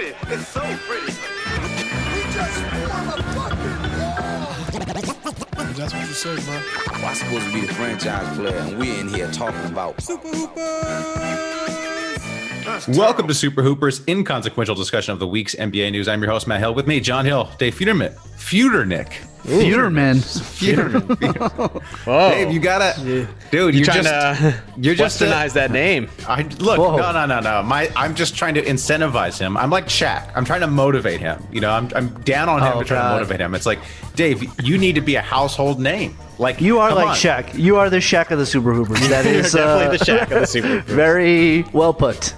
pretty. It's so pretty. That's what you say, bro. I'm supposed to be the franchise player, and we're in here talking about Super Hoopers. Welcome to Super Hoopers, inconsequential discussion of the week's NBA news. I'm your host, Matt Hill. With me, John Hill, Dave Feuderman, Feudernick. Feuderman. Feuderman. Whoa. Dave, you gotta, dude. You're, You're trying just, to you're just a- that name. I look, Whoa. no, no, no, no. My, I'm just trying to incentivize him. I'm like Shaq. I'm trying to motivate him. You know, I'm, I'm down on him Oh, to try God. to motivate him. It's like, Dave, you need to be a household name. Like You are like on. Shaq. You are the Shaq of the Super Hoopers. That You're is definitely uh, the Shaq of the Super Hoopers. very well put.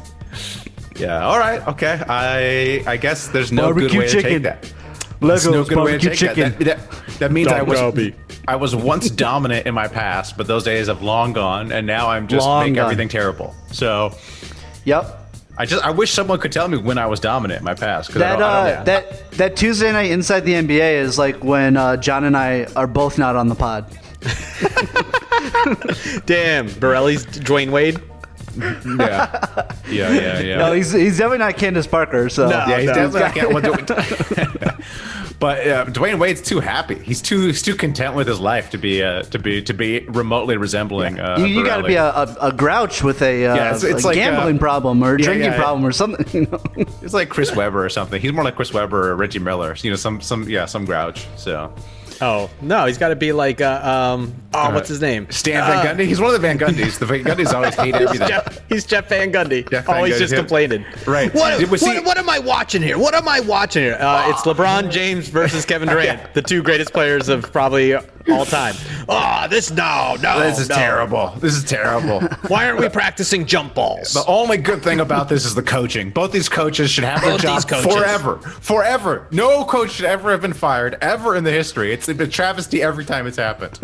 Yeah. All right. Okay. I, I guess there's no good Barbecue way to take that. There's Legos no good way to barbecue take chicken. that. That, that, that means I was Robbie. I was once dominant in my past, but those days have long gone, and now I'm just Long making gone. everything terrible. So Yep. I just I wish someone could tell me when I was dominant in my past. 'cause I That don't- I uh, don't- that that Tuesday night inside the NBA is like when uh, John and I are both not on the pod. Damn, Borelli's Dwyane Wade. yeah, yeah, yeah, yeah. No, he's he's definitely not Candace Parker. So No. yeah, he's no. definitely. I can't, well, do- but uh, Dwyane Wade's too happy. He's too he's too content with his life to be uh, to be to be remotely resembling. Uh, you, you got to be a, a, a grouch with a, uh, Yeah, it's- it's a like, gambling uh, problem or a yeah, drinking yeah. problem or something. You know? It's like Chris Webber or something. He's more like Chris Webber or Reggie Miller. You know, some some yeah, some grouch. So Oh no, he's got to be like uh, um. Oh, what's his name? Stan Van Gundy. He's one of the Van Gundys. The Van Gundys always hate everything. Jeff, he's Jeff Van Gundy. Jeff Van Always Gundy, just yeah. complaining. Right. What, we see- what, what am I watching here? What am I watching here? Uh, it's LeBron James versus Kevin Durant, the two greatest players of probably all time. Oh, this no, no. This is no. terrible. This is terrible. Why aren't we practicing jump balls? The only good thing about this is the coaching. Both these coaches should have their Both job forever. Forever. No coach should ever have been fired ever in the history. It's a travesty every time it's happened.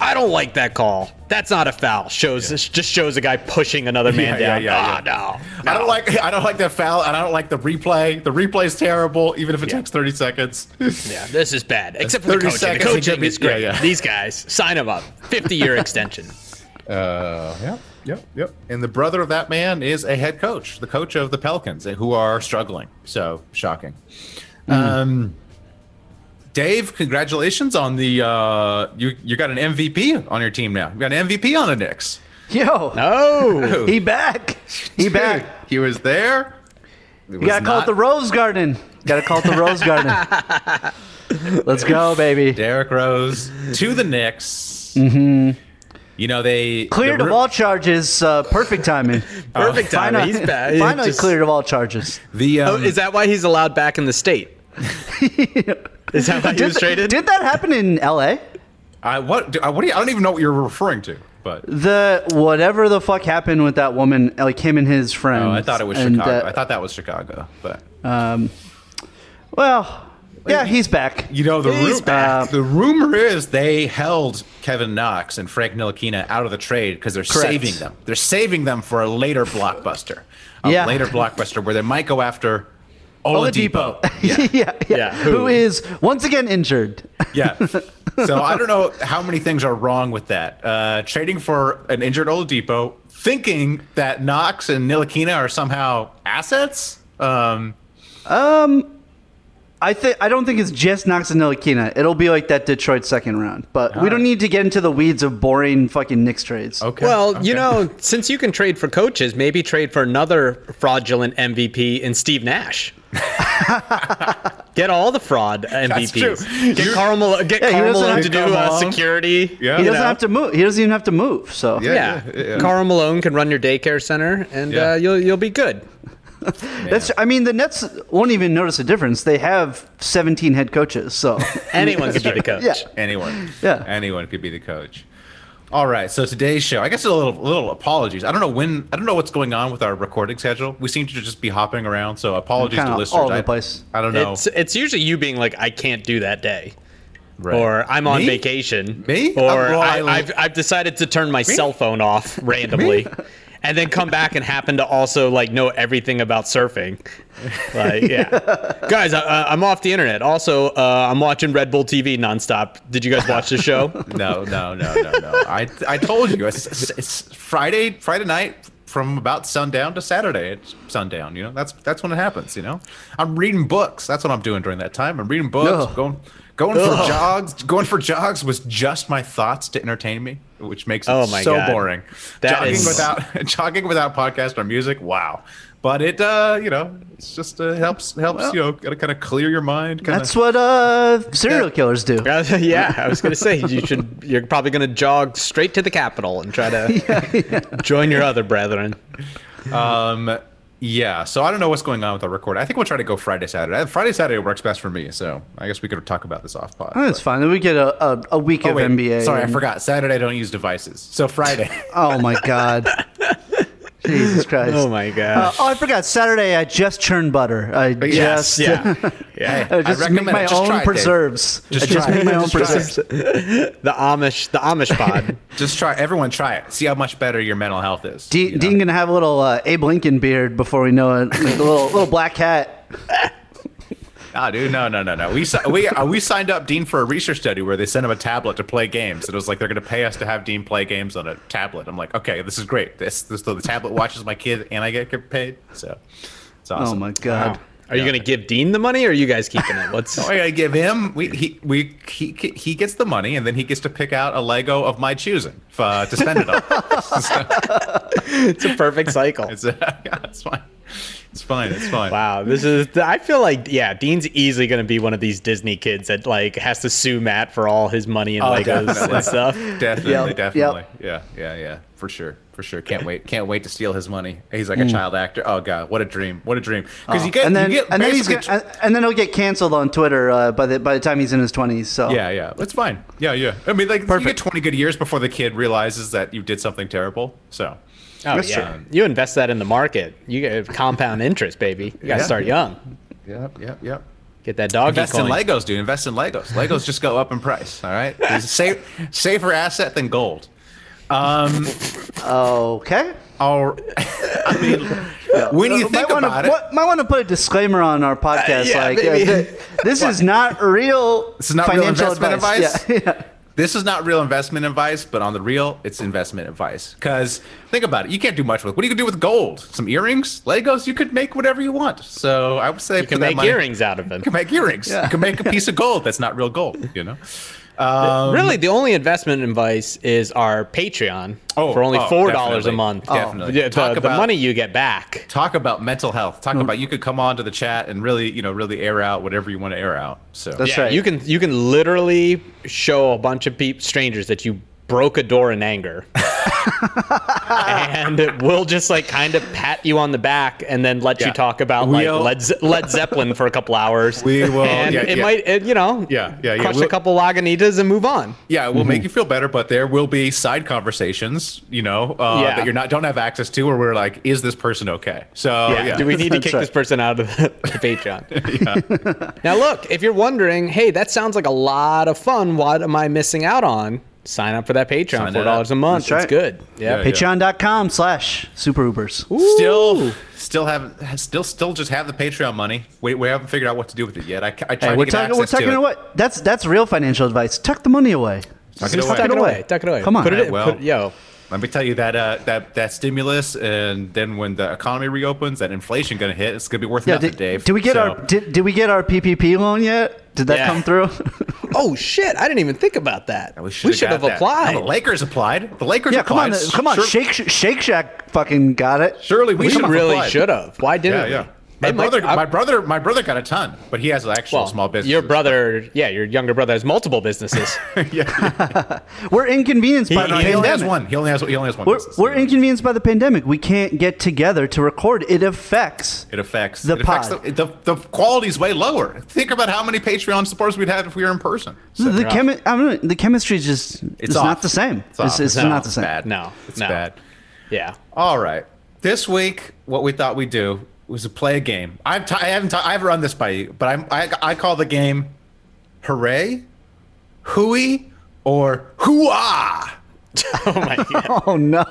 I don't like that call. That's not a foul. Shows this just shows a guy pushing another man Yeah, down. yeah, yeah, Ah, no, I don't like I don't like that foul and I don't like the replay. The replay is terrible, even if it takes 30 seconds. Yeah, this is bad. Except for the 30 coaching. Seconds, he coaching is great. yeah, yeah. These guys, sign them up. 50 year extension. Uh, yep, yep, yep. And the brother of that man is a head coach, the coach of the Pelicans, who are struggling. So shocking. Um, Dave, congratulations on the uh, you. You got an MVP on your team now. You got an MVP on the Knicks. Yo, Oh, he back. He back. He was there. You gotta call it the Rose Garden. Gotta call it the Rose Garden. Let's go, baby. Derrick Rose to the Knicks. Mm-hmm. You know they Cleared the of all charges. Uh, perfect timing. perfect timing. Finally, He's back. Finally just- cleared of all charges. The Oh, um, is that why he's allowed back in the state? is that why he was Did, traded? did that happen in L.A.? I what do- uh, what do you, I don't even know what you're referring to, but The whatever the fuck happened with that woman, like him and his friend. oh, I thought it was and, Chicago. uh, I thought that was Chicago, but Um, well, yeah, he's back. You know the He's ru- back. the rumor is they held Kevin Knox and Frank Ntilikina out of the trade because they're Correct. saving them. They're saving them for a later blockbuster. A Yeah. later blockbuster where they might go after Oladipo. yeah, yeah, Yeah, Who who? is once again injured? Yeah. So I don't know how many things are wrong with that. Uh, trading for an injured Oladipo, thinking that Knox and Ntilikina are somehow assets. Um, um, I think I don't think it's just Knox and Ntilikina. It'll be like that Detroit second round, but we don't need to get into the weeds of boring fucking Knicks trades. Okay. Well, you know, since you can trade for coaches, maybe trade for another fraudulent MVP in Steve Nash. get all the fraud MVPs. true. Get Karl Malone, get Yeah, he doesn't Malone have to to do uh, security. Yeah. He doesn't know? have to move. He doesn't even have to move. So Yeah. Yeah. Yeah, yeah. Karl Malone can run your daycare center, and Yeah. uh, you'll you'll be good. That's. I mean, the Nets won't even notice a difference. They have 17 head coaches. So Anyone could be the coach. Yeah. anyone. Yeah. Anyone could be the coach. All right, so today's show. I guess a little, little apologies. I don't know when. I don't know what's going on with our recording schedule. We seem to just be hopping around. So apologies Kinda to all listeners. over the I, place. I don't know. It's it's usually you being like, I can't do that day. Right. Or I'm on Me? vacation. Me? Or Uh, well, I, I- I've, I've decided to turn my cell phone off randomly. And then come back and happen to also like know everything about surfing, like yeah, guys, I, I- I'm off the internet. Also, uh, I'm watching Red Bull TV nonstop. Did you guys watch the show? no, no, no, no, no. I I told you it's, it's, it's Friday Friday night from about sundown to Saturday at sundown. You know that's that's when it happens. You know, I'm reading books. That's what I'm doing during that time. I'm reading books, Ugh. going going for jogs. Going for jogs was just my thoughts to entertain me, which makes it Oh my so God. boring. That jogging is- without jogging without podcast or music. Wow. But it, uh, you know, it's just uh, helps helps you know kind of clear your mind. Kinda, that's what uh, serial killers do. yeah, I was gonna say you should. You're probably gonna jog straight to the Capitol and try to join your other brethren. Um, yeah. So I don't know what's going on with the record. I think we'll try to go Friday, Saturday. Friday, Saturday works best for me. So I guess we could talk about this off pod. Oh, That's fine. Then we get a, a, a week Oh, of wait. NBA. Sorry, I forgot. Saturday, I don't use devices. So Friday. Oh my god. Jesus Christ. Oh my Uh, oh, I forgot. Saturday, I just churned butter. I Yes, just yeah, yeah. I just recommend make my. Just own try it, preserves. Just I just try make it. my own Just try preserves. The Amish, the Amish pod. Just try. Everyone, try it. See how much better your mental health is. D- you know? Dean gonna have a little uh, Abe Lincoln beard before we know it. Like a little little black hat. Ah, dude, no, no, no, no. We we uh, we signed up Dean for a research study where they sent him a tablet to play games, and it was like they're going to pay us to have Dean play games on a tablet. I'm like, okay, this is great. This this the tablet watches my kid, and I get paid. So it's awesome. Oh my god. Are you gonna give Dean the money, or are you guys keeping it? What's I gotta give him. We he we he he gets the money, and then he gets to pick out a Lego of my choosing uh, to spend it on. it's a perfect cycle. it's yeah, it's fine. It's fine. It's fine. Wow, this is. I feel like yeah, Dean's easily gonna be one of these Disney kids that like has to sue Matt for all his money and Oh, Legos definitely. and stuff. Definitely, Yep, definitely. Yeah, yeah, yeah. For sure, for sure. Can't wait. Can't wait to steal his money. He's like a child actor. Oh god, what a dream! What a dream! Because you get, Mm. and then get and then he's basically gonna, and- and then he'll get canceled on Twitter uh, by the by the time he's in his twenties. So Yeah, yeah, that's fine. Yeah, yeah. I mean, like, you get 20 good years before the kid realizes that you did something terrible. So, Oh That's yeah, true. you invest that in the market, you get compound interest, baby. You gotta Yeah. start young. yep, yep, yep. Get that dog. Invest coin. in Legos, dude. Invest in Legos. Legos just go up in price. All right, it's a safe, safer asset than gold. Um, okay. or, I mean, when you might think wanna, about it, what- might want to put a disclaimer on our podcast. yeah, like, uh, this is not real. This is not real financial investment advice? Yeah, yeah. this is not real investment advice, but on the real, it's investment advice. Because think about it, you can't do much with. What do you do with gold? Some earrings, Legos. You could make whatever you want. So I would say you can make earrings out of them. You can make earrings. You can make a piece of gold that's not real gold. You know. Um, really, the only investment advice is our Patreon Oh, for only oh, four dollars a month. definitely. Yeah, the, Talk the about- the, money you get back. talk about mental health. Talk about you could come on to the chat and really, you know, really air out whatever you want to air out. So That's yeah, right. you can you can literally show a bunch of peop strangers that you broke a door in anger, and we'll just like kind of pat you on the back and then let Yeah. you talk about like We'll- Led, Ze- Led Zeppelin for a couple hours. We will- And yeah, it yeah. might, it, you know, Yeah, yeah, yeah. crush We'll- a couple Lagunitas and move on. Yeah, it will make you feel better, but there will be side conversations, you know, uh, Yeah. that you're not don't have access to, where we're like, is this person okay? So yeah. yeah, Do we need to kick right. this person out of the, the Patreon? now, look, if you're wondering, hey, that sounds like a lot of fun. What am I missing out on? Sign up for that Patreon, Sign four it dollars a month. That's It's right. good. Yeah. Yeah. Patreon.com slash Super Hoopers. still, still have, still, still just have the Patreon money. We, we haven't figured out what to do with it yet. I, I tried Hey, to we're get talking. We're access to talking it. what? That's that's real financial advice. Tuck the money away. Tuck it Just away. Tuck it away. Tuck it away. Come on. Put it in. Well- put, yo, Let me tell you that uh, that that stimulus, and then when the economy reopens, that inflation going to hit. It's going to be worth Yeah, nothing, did, Dave. did we get So- our did, did we get our PPP loan yet? Did that Yeah. come through? Oh shit! I didn't even think about that. We should have got that. applied. No, the Lakers applied. The Lakers yeah, come on, come on. Sure- Shake Shake Shack fucking got it. Surely we, we should really should have. Why didn't Yeah, we? Yeah. My It brother, I- my brother, my brother got a ton, but he has an actual well, small business. Your brother, yeah, your younger brother has multiple businesses. yeah, We're inconvenienced by He- the he only has pandemic. one. He only has. He only has one. We're, business. we're inconvenienced by the pandemic. We can't get together to record. It affects. It affects The it affects pod. the, the the quality's way lower. Think about how many Patreon supporters we'd have if we were in person. the chemi- I don't the chemistry is just it's, off. not the same. It's, off. it's No, not the same. bad. No, it's no. bad. yeah. All right. This week, what we thought we'd do was to play a game. I've t- I haven't t- I've run this by you, but I'm, I I call the game Hooray, Hooey, or Hooah. Oh my god. Oh no!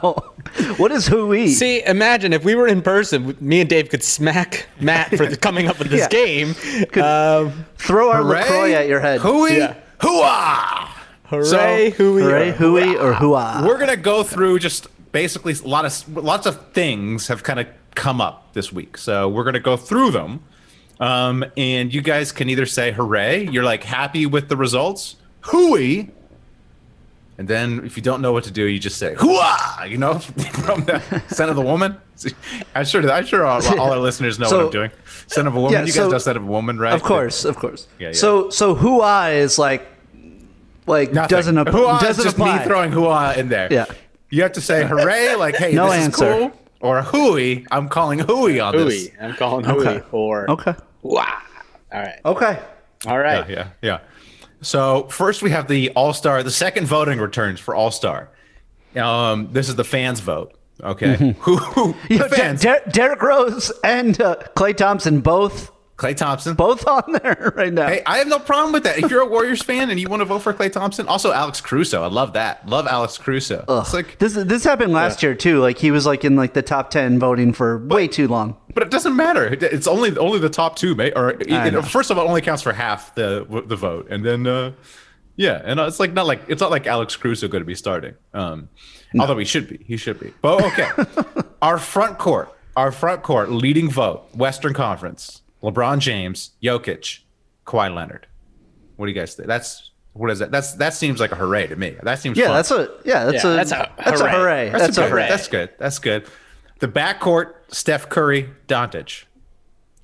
What is hooey? See, imagine if we were in person, me and Dave could smack Matt for the, coming up with this Yeah. game. Um, Throw our Hooray, Lacroix at your head. Hooey, Yeah. Hooah. hooray, So- hooey, Hooray, hooey, or hooah? We're gonna go through just basically a lot of lots of things have kind of come up this week. So we're gonna go through them, um, and you guys can either say "Hooray!" You're like happy with the results, "Hooey," and then if you don't know what to do, you just say "Hooah!" You know, from the son of the woman. I'm sure. I'm sure all, all our listeners know So- what I'm doing. Son of a woman. Yeah, you guys so- know son of a woman, right? Of course, of course. Yeah, yeah. So, so hooah is like, like Nothing. doesn't ap- Hooah doesn't just apply. me throwing hooah in there. Yeah. You have to say hooray, like, hey, No this answer. is cool. Or hooey, I'm calling hooey on this. hooey. I'm calling hooey Okay. or Okay. Wow. All right. Okay. All right. Yeah, yeah, yeah. So first we have the All Star, the second voting returns for All Star. Um, this is the fans vote. Okay, who, who You the know, De- fans? Derrick Rose and uh, Klay Thompson both Klay Thompson. both on there right now. Hey, I have no problem with that. If you're a Warriors fan and you want to vote for Klay Thompson, also Alex Caruso. I love that. Love Alex Caruso. It's like, this this happened last year too. Like he was like in like the top ten voting for way too long. but it doesn't matter. It's only only the top two, mate. Or I you know, know. first of all, it only counts for half the the vote, and then uh, yeah, and it's like not like it's not like Alex Caruso going to be starting. Um, although he should be, he should be. But okay, our front court, our front court leading vote, Western Conference: LeBron James, Jokic, Kawhi Leonard. What do you guys think? That's what is that? That's that seems like a hooray to me. That seems Yeah, fun. that's a yeah, that's Yeah, a that's a that's a hooray. hooray. That's, That's, a a good. hooray. That's good. That's good. The backcourt: Steph Curry, Doncic.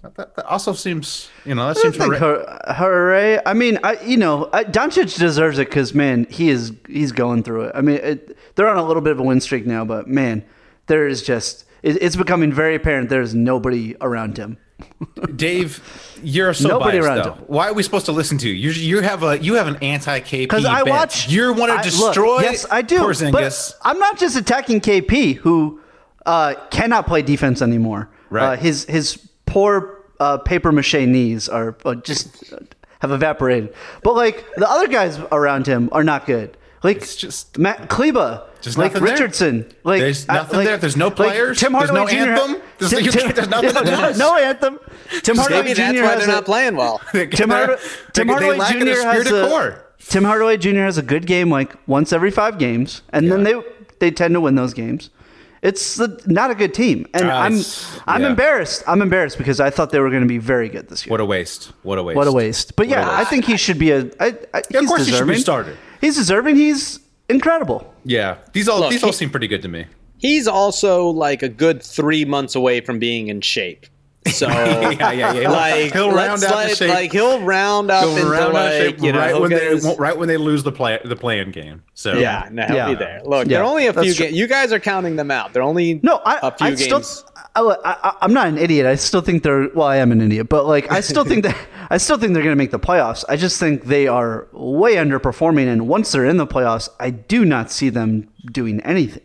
That, that, that also seems, you know, that I seems think hooray. hur- hooray. I mean, I you know, I, Doncic deserves it because man, he is he's going through it. I mean, it, they're on a little bit of a win streak now, but man, there is just it, it's becoming very apparent there's nobody around him. Dave, you're so Nobody biased, around though. him. Why are we supposed to listen to you? You you have a you have an anti KP Because I watch. You want to I- look, destroy. yes, I do. Porzingis. But I'm not just attacking KP, who uh, cannot play defense anymore. Right. Uh, his his poor uh, paper mache knees are uh, just uh, have evaporated. But like the other guys around him are not good. Like It's just- Matt Kleba, Just like nothing there. Richardson. Like There's uh, nothing like- there. There's no like players. Tim There's Hardaway no Jr. anthem. There's- you can't- there's nothing to no, no anthem. Tim Hardaway Maybe Jr. that's why has they're a- not playing well. Tim, Hard- Tim Hardaway they lack Jr. an has esprit de a, corps. Tim Hardaway Jr. has a good game like once every five games, and then they they tend to win those games. It's the, not a good team, and Uh, I'm I'm yeah. embarrassed. I'm embarrassed because I thought they were going to be very good this year. What a waste. What a waste. What a waste! But yeah, a I waste. think he should be a. I, I, Yeah, of he's course he should be deserving. started. He's deserving. He's incredible. Yeah, these all Look, these all he- seem pretty good to me. He's also like a good three months away from being in shape. So yeah, yeah, yeah. He'll- like he'll round out the shape. Like he'll round up He'll into round out like shape you know right when they his- right when they lose the play the playing game. So yeah, no, he'll Yeah. be there. Look, Yeah, they're only a few true. games. You guys are counting them out. They're only No, I, a few I games. still, I, I, I'm not an idiot. I still think they're. Well, I am an idiot, but like, I still think that I still think they're going to make the playoffs. I just think they are way underperforming, and once they're in the playoffs, I do not see them doing anything.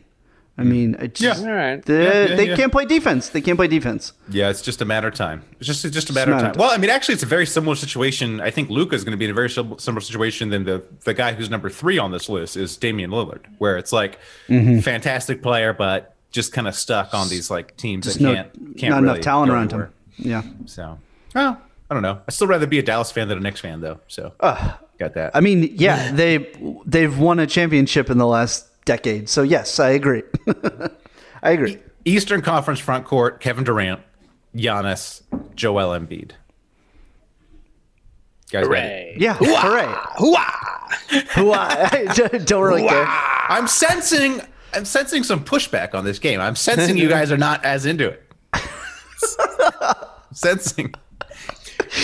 I mean, it just, Yeah. All right. they, Yeah, yeah, they yeah. can't play defense. They can't play defense. Yeah, it's just a matter of time. It's just it's just a matter of time. of time. Well, I mean, actually, it's a very similar situation. I think Luka is going to be in a very similar situation than the the guy who's number three on this list is Damian Lillard, where it's like Mm-hmm. fantastic player, but just kind of stuck on these like teams Just that no, can't can't not really enough talent around anywhere. him. Yeah. So, well, I don't know. I still rather be a Dallas fan than a Knicks fan, though. So, got that. I mean, yeah, they they've won a championship in the last decade. So yes, I agree. I agree. Eastern Conference front court: Kevin Durant, Giannis, Joel Embiid. Guys, got it. Hooray. Yeah, hooray. Hooah! Who I don't really care. I'm sensing. I'm sensing some pushback on this game. I'm sensing you guys are not as into it. sensing.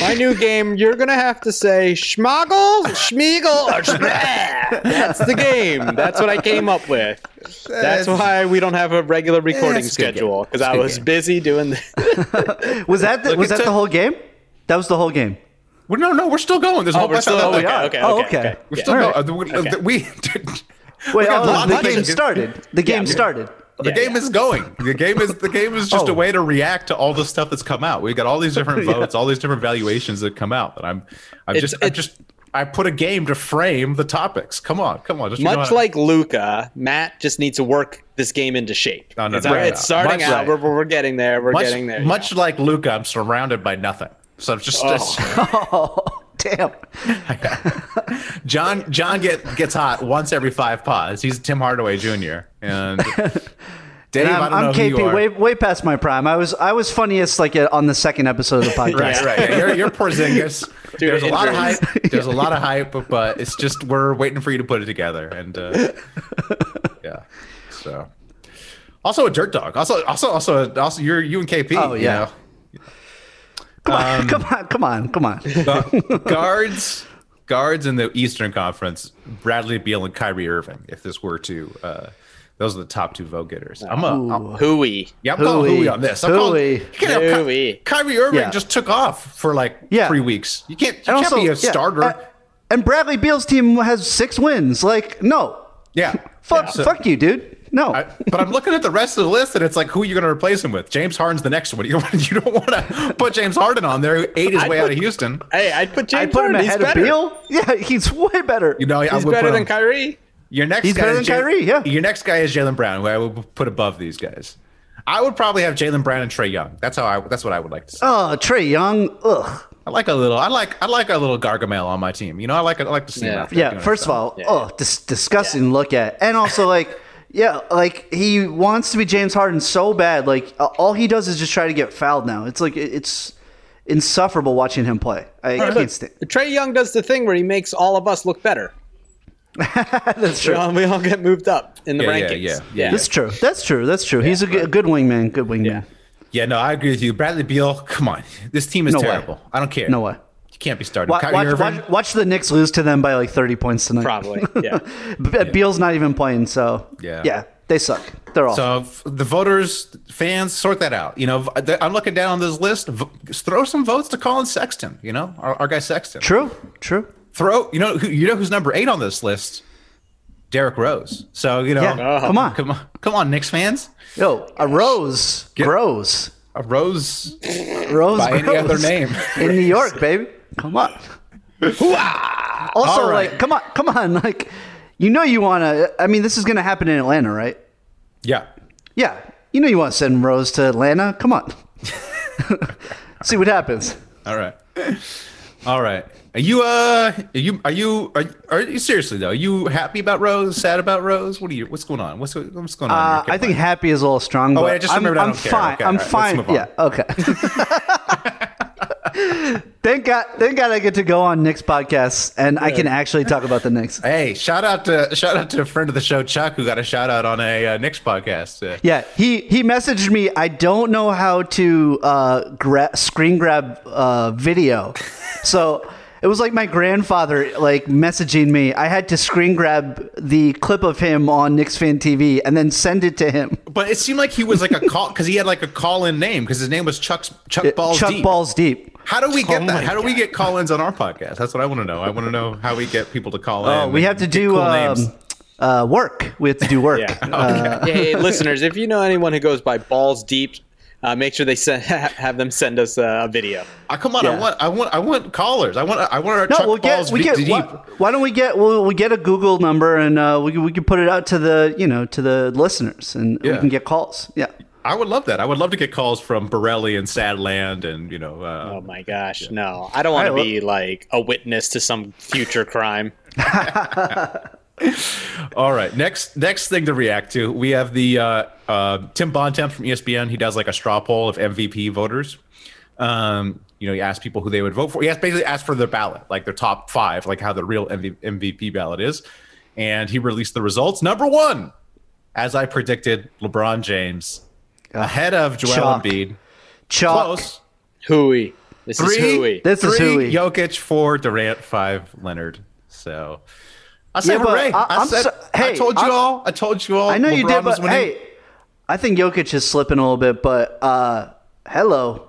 My new game, you're gonna have to say schmoggle, schmiegel, or schmah. That's the game. That's what I came up with. That's why we don't have a regular recording it's a good schedule because It's a I good was busy doing the. Was that the, Look, was it that the whole game? That was the whole game. Well, no, no, we're still going. There's a Oh, whole we're bunch still. of Okay, okay, Oh, okay, okay. okay. We're still Alright. going. We, uh, Okay. we Wait, oh, lots the game started. The game Yeah. started. The Yeah, game yeah. is going. The game is the game is just Oh. a way to react to all the stuff that's come out. We got all these different Yeah. votes, all these different valuations that come out. And I'm, I'm It's- just, I'm just, I put a game to frame the topics. Come on, come on. Just you know Much how- like Luka, Matt just needs to work this game into shape. No, no, it's, no, it's starting Much out. like- We're, we're getting there. We're much, getting there. much like Luka, I'm surrounded by nothing. So I'm just, just Oh, damn. John. John get gets hot once every five pods. He's Tim Hardaway Jr. And Dave, And I I'm, don't I'm know who you KP, are. way way past my prime. I was I was funniest like uh, on the second episode of the podcast. Right, right. Yeah, You're, you're Porzingis. Dude, There's a lot of hype. There's a lot of hype, but it's just we're waiting for you to put it together. And uh, yeah, so also a dirt dog. Also, also, also, also, you're you and KP. Oh, you yeah. Come on, come on, come on, come on. Gu- guards, guards in the Eastern Conference. Bradley Beal and Kyrie Irving. If this were to, uh, those are the top two vote getters. I'm a, I'm, Hooey. yeah, I'm calling Hooey. Hooey on this. I'm calling, Hooey. you can't have Ky- Kyrie Irving Yeah. just took off for like Yeah. three weeks. You can't, you And can't also, be a yeah, starter. uh, and Bradley Beal's team has six wins. Like, no, yeah. fuck, So- fuck you, dude. No, I, but I'm looking at the rest of the list, and it's like, who are you going to replace him with? James Harden's the next one. You don't, you don't want to put James Harden on there, who ate his I'd way out of Houston. Hey, I'd put James I'd put him Harden. He's ahead better. of Beal. Yeah, he's way better. You know, I He's would better than him- Kyrie. Your next He's guy better is than Ja- Kyrie, yeah. Your next guy is Jaylen Brown, who I would put above these guys. I would probably have Jaylen Brown and Trae Young. That's how I. That's what I would like to see. Oh, Trae Young. Ugh. I like a little. I like. I like a little Gargamel on my team. You know, I like. I like to see him Yeah. out Yeah, doing first of stuff. all, oh, dis- disgusting to look at. And also, like, yeah, like he wants to be James Harden so bad. Like, all he does is just try to get fouled now. It's like, it's insufferable watching him play. I can't stand Trae Young does the thing where he makes all of us look better. That's We true. all, we all get moved up in the Yeah, yeah, rankings. yeah, yeah. That's true. That's true. That's true. He's a, g- a good wingman. Good wingman. Yeah, yeah, no, I agree with you. Bradley Beal, come on. This team is No way. terrible. I don't care. No way. You can't be starting. Watch, watch, watch, watch the Knicks lose to them by like 30 points tonight. Probably. Yeah. B- Beal's not even playing, so Yeah. yeah, they suck. They're all. So the voters, fans, sort that out. You know, I'm looking down on this list. Throw some votes to Collin Sexton. You know, our, our guy Sexton. true. True. Throw. You know, who, you know who's number eight on this list? Derrick Rose. So you know, Yeah. Uh-huh. Come on. come on, come on, Knicks fans. Yo, a rose Get, grows. A Rose Rose by any other name. in New York, baby. Come on. also, right. like, come on, come on, like, you know, you want to. I mean, this is going to happen in Atlanta, right? yeah. Yeah, you know, you want to send Rose to Atlanta. Come on. See what happens. All right. All right. Are you uh are you are you are, are you seriously though? Are you happy about Rose? Sad about Rose? What are you? What's going on? What's what's going on? Uh. I think happy is a little strong. Oh, but wait, I just I'm, remembered I I'm care. fine. Okay, I'm right, fine. Yeah. Okay. thank God. Thank God I get to go on Nick's podcast and I can actually talk about the Knicks. Hey, shout out to shout out to a friend of the show, Chuck, who got a shout out on a uh, Knicks podcast. Uh, Yeah, he he messaged me. I don't know how to uh, gra- screen grab uh, video, so it was like my grandfather like messaging me. I had to screen grab the clip of him on Knicks Fan TV and then send it to him. But it seemed like he was like a call because he had like a call in name because his name was Chuck Chuck Balls Chuck Deep. Balls Deep. How do we get Oh that? my How do we get call ins on our podcast? That's what I want to know. I want to know how we get people to call in. Oh, we have to do cool um, uh, work. We have to do work. Yeah. Uh, hey, listeners, if you know anyone who goes by Balls Deep, uh, make sure they send, have them send us uh, a video. Ah, come on, I want, I want, I want callers. I want, I want our no, Chuck we'll get Balls we deep. get. deep. Why, why don't we get we'll, we get a Google number and uh, we we can put it out to the you know to the listeners and we can get calls. Yeah. I would love that. I would love to get calls from Borelli and Sadland and you know. Uh, Oh my gosh, no. I don't want to All right, be like a witness to some future crime. All right. Next next thing to react to, we have the uh, uh, Tim Bontemps from ESPN. He does like a straw poll of MVP voters. Um, you know, he asks people who they would vote for. He has basically asked for their ballot, like their top five, like how the real MV- MVP ballot is. And he released the results. Number one, as I predicted, LeBron James ahead of Joel Chalk. Embiid. Chalk. Close. Hooey. This is Three. hooey. This is Three, hooey. Jokic, four, Durant, five, Leonard. So I said Yeah, hooray. I- I, said, so- I told you I'm- all. I told you all. I know you did, but winning. hey, I think Jokic is slipping a little bit. But uh, hello,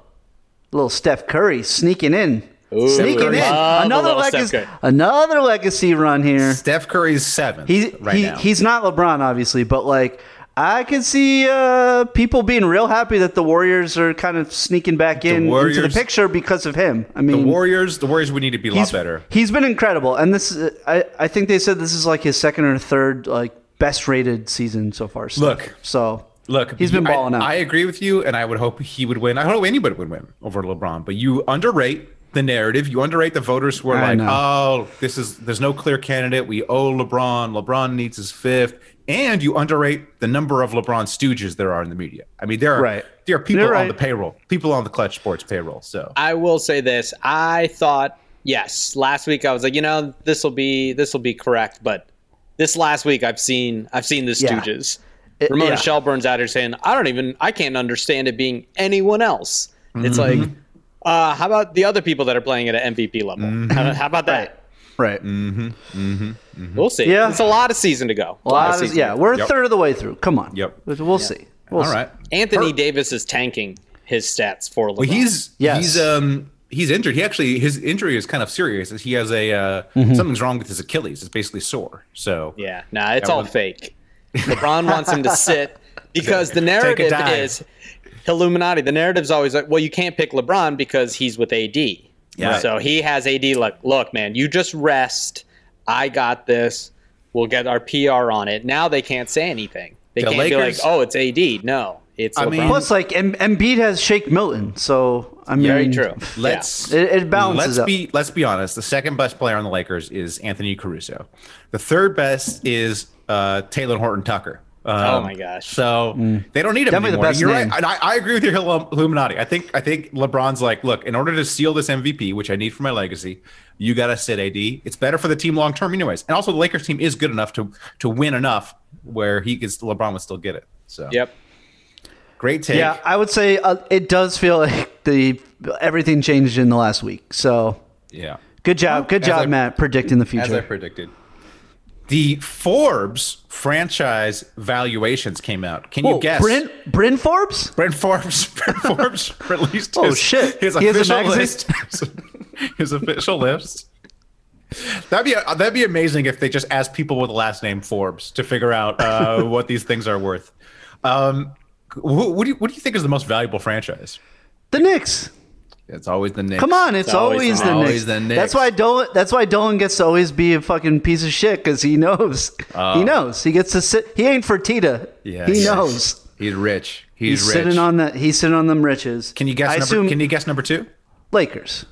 little Steph Curry sneaking in, sneaking in. Another legacy, another legacy run here. Steph Curry's seven. He's right he, now. he's not LeBron, obviously, but like I can see uh, people being real happy that the Warriors are kind of sneaking back in into the picture because of him. I mean, the Warriors. The Warriors would need to be a lot better. He's been incredible, and this is, I I think they said this is like his second or third like best rated season so far. Look. so Look, he's been I- balling out. I agree with you, and I would hope he would win. I hope anybody would win over LeBron, but you underrate the narrative. You underrate the voters who are I like, know. "Oh, this is there's no clear candidate. We owe LeBron. LeBron needs his fifth. And you underrate the number of LeBron stooges there are in the media. I mean, there are Right. there are people You're on the payroll, people on the Clutch Sports payroll. So I will say this. I thought yes. Last week I was like, you know, this will be this will be correct, but this last week I've seen I've seen the Yeah. Stooges. It- Ramona yeah. Shelburne's out here saying, I don't even I can't understand it being anyone else. It's Mm-hmm. like, uh, how about the other people that are playing at an MVP level? Mm-hmm. How, how about that? right. We'll see. Yeah. It's a lot of season to go. A lot of- season yeah, we're a Yep. third of the way through. Come on. Yep. We'll see. We'll all see. right. Anthony Davis is tanking his stats for a LeBron. Well, he's Yes. he's um he's injured. He actually his injury is kind of serious. He has a uh, Mm-hmm. something's wrong with his Achilles. It's basically sore. So Yeah, nah, it's That all one- fake. LeBron wants him to sit because the narrative is Illuminati. The narrative's always like, well, you can't pick LeBron because he's with AD. Yeah. So he has AD like, look, man, you just rest. I got this. We'll get our PR on it. Now they can't say anything. They The can't be like, oh, it's AD. No, it's I LeBron. mean- Plus, like M- Embiid has Shake Milton, so I mean, Very true. let's It- it balances let's out. be let's be honest. The second best player on the Lakers is Anthony Caruso. The third best is uh, Talen Horton Tucker. Um, Oh my gosh. So they don't need him Definitely the best You're name. right, and I, I agree with your Illuminati. I think I think LeBron's like, look, in order to seal this MVP, which I need for my legacy, you got to sit AD. It's better for the team long term, anyways. And also, the Lakers team is good enough to to win enough where he gets LeBron would still get it. So Yep. great take. Yeah, I would say uh, it does feel like the everything changed in the last week. So yeah. good job, good as job, I- Matt, predicting the future. as I predicted. The Forbes franchise valuations came out. Can you guess? Bryn Bryn Forbes? Brent Forbes. Brent Forbes released Oh, his, shit. his He a official list. his official list. That'd be that'd be amazing if they just asked people with the last name Forbes to figure out uh, what these things are worth. Um, who, what do you what do you think is the most valuable franchise? The Knicks. It's always the Knicks. Come on, it's, It's always always, the the, Knicks. Knicks. Always the Knicks. That's why Dolan. That's why Dolan gets to always be a fucking piece of shit because he knows. he oh. knows. He gets to sit. He ain't for Tita. Yeah, he Yes. knows. He's rich. He's, He's, rich. sitting on that. He's sitting on them riches. Can you guess I number? assume Can you guess number two? Lakers.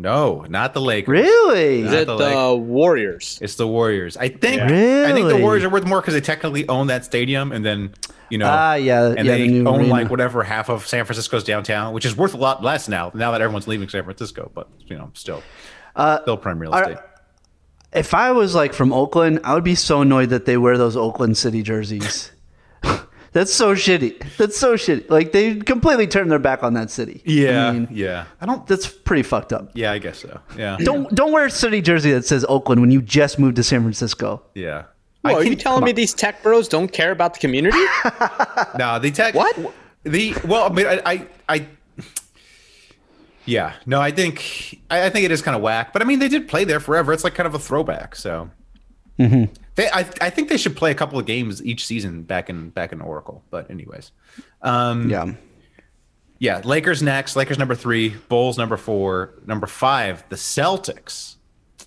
No, not the Lakers. Really? Is it the the Warriors? It's the Warriors. I think. Yeah. I think the Warriors are worth more because they technically own that stadium, and then you know. Ah, yeah, And yeah, they the own arena. like whatever half of San Francisco's downtown, which is worth a lot less now. Now that everyone's leaving San Francisco, but you know, still, still prime real are- estate. If I was like from Oakland, I would be so annoyed that they wear those Oakland City jerseys. That's so shitty. That's so shitty. Like they completely turned their back on that city. yeah, I mean, yeah. I don't. that's pretty fucked up. Yeah, I guess so. Yeah, Don't don't wear a city jersey that says Oakland when you just moved to San Francisco. yeah. Whoa, are you telling me these tech bros don't care about the community? No, the tech. What? The well, but I, I, I yeah, no, I think I, I think it is kind of whack. But I mean, they did play there forever. It's like kind of a throwback. So Mm-hmm. They, I, I think they should play a couple of games each season back in back in Oracle. But anyways, um, Yeah. yeah, Lakers next. Lakers number three. Bulls number four. Number five, the Celtics.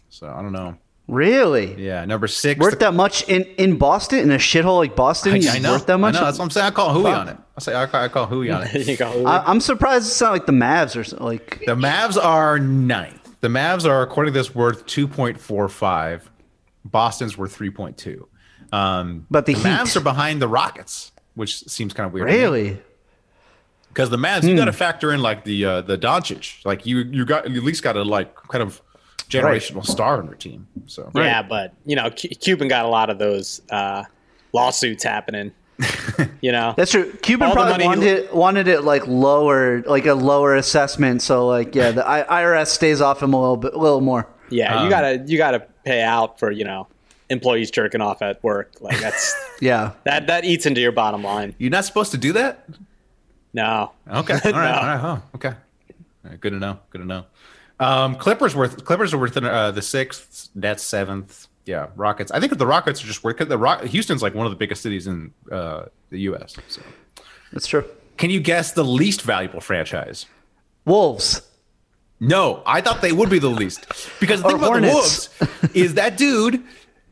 So I don't know. Really? Yeah, number six. Worth the- that much in, in Boston in a shithole like Boston? I, I know. Worth that much? I know. That's what I'm saying. I call hooey on it. I say I call, I call hooey on it. you. I, I'm surprised it's not like the Mavs or something. Like The Mavs are ninth. The Mavs are, according to this, worth 2.45. Boston's worth 3.2. Um, But the Mavs Heat. are behind the Rockets, which seems kind of weird. Really? Because the Mavs, you got to factor in like the uh, the Doncic. Like you you got you at least got to like kind of generational star on your team. So Yeah, but you know, Cu- Cuban got a lot of those uh, lawsuits happening. you know, That's true. Cuban All probably money- wanted it, wanted it like lower, like a lower assessment. So like, yeah, the I- IRS stays off him a little bit, a little more. yeah, Um, you gotta you gotta pay out for you know employees jerking off at work. Like that's Yeah. that that eats into your bottom line. you're not supposed to do that. No, Okay. All right. All right. Huh. Okay. All right, good to know. Good to know. Um, Clippers worth Clippers are within uh, the sixth. Nets seventh. Yeah. Rockets. I think the Rockets are just worth the Rock. Houston's like one of the biggest cities in uh, the U.S. So, That's true. can you guess the least valuable franchise? Wolves. No, I thought they would be the least because the Or thing oh, about Hornets. the Wolves is that dude.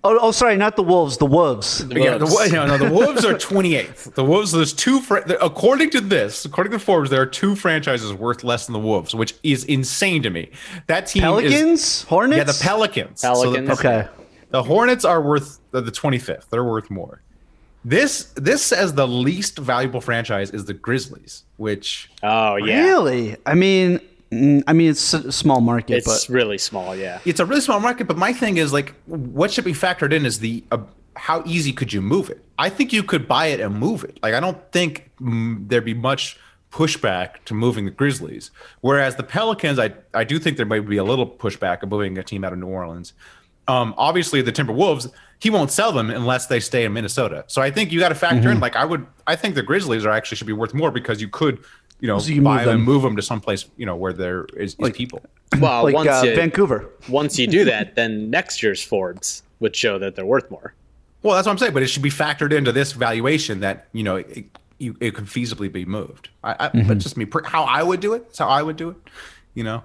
Oh, oh, sorry, not the Wolves. The Wolves. Yeah, the, no, no, the Wolves are 28th. The Wolves, there's two, fr- according to this, according to Forbes, there are two franchises worth less than the Wolves, which is insane to me. That team is. Pelicans. Hornets. Yeah, the Pelicans. So the, Pelicans. Okay. the Hornets are worth the, the 25th. They're worth more. This this says the least valuable franchise is the Grizzlies, which oh yeah, Really? I mean, I mean, it's a small market, it's but really small. Yeah, it's a really small market. But my thing is like, what should be factored in is the uh, how easy could you move it? I think you could buy it and move it. Like I don't think mm, there'd be much pushback to moving the Grizzlies. Whereas the Pelicans, I I do think there might be a little pushback of moving a team out of New Orleans. Um, obviously, the Timberwolves, he won't sell them unless they stay in Minnesota. So I think you got to factor Mm-hmm. in. Like I would, I think the Grizzlies are actually should be worth more because you could, you know, So you buy move them and them. move them to someplace, you know, where there is, is people. well, like once uh, you Vancouver. once you do that, then next year's Forbes would show that they're worth more. Well, that's what I'm saying. But it should be factored into this valuation that you know it, you, it could feasibly be moved. I, I That's just me. How I would do it. That's how I would do it. You know,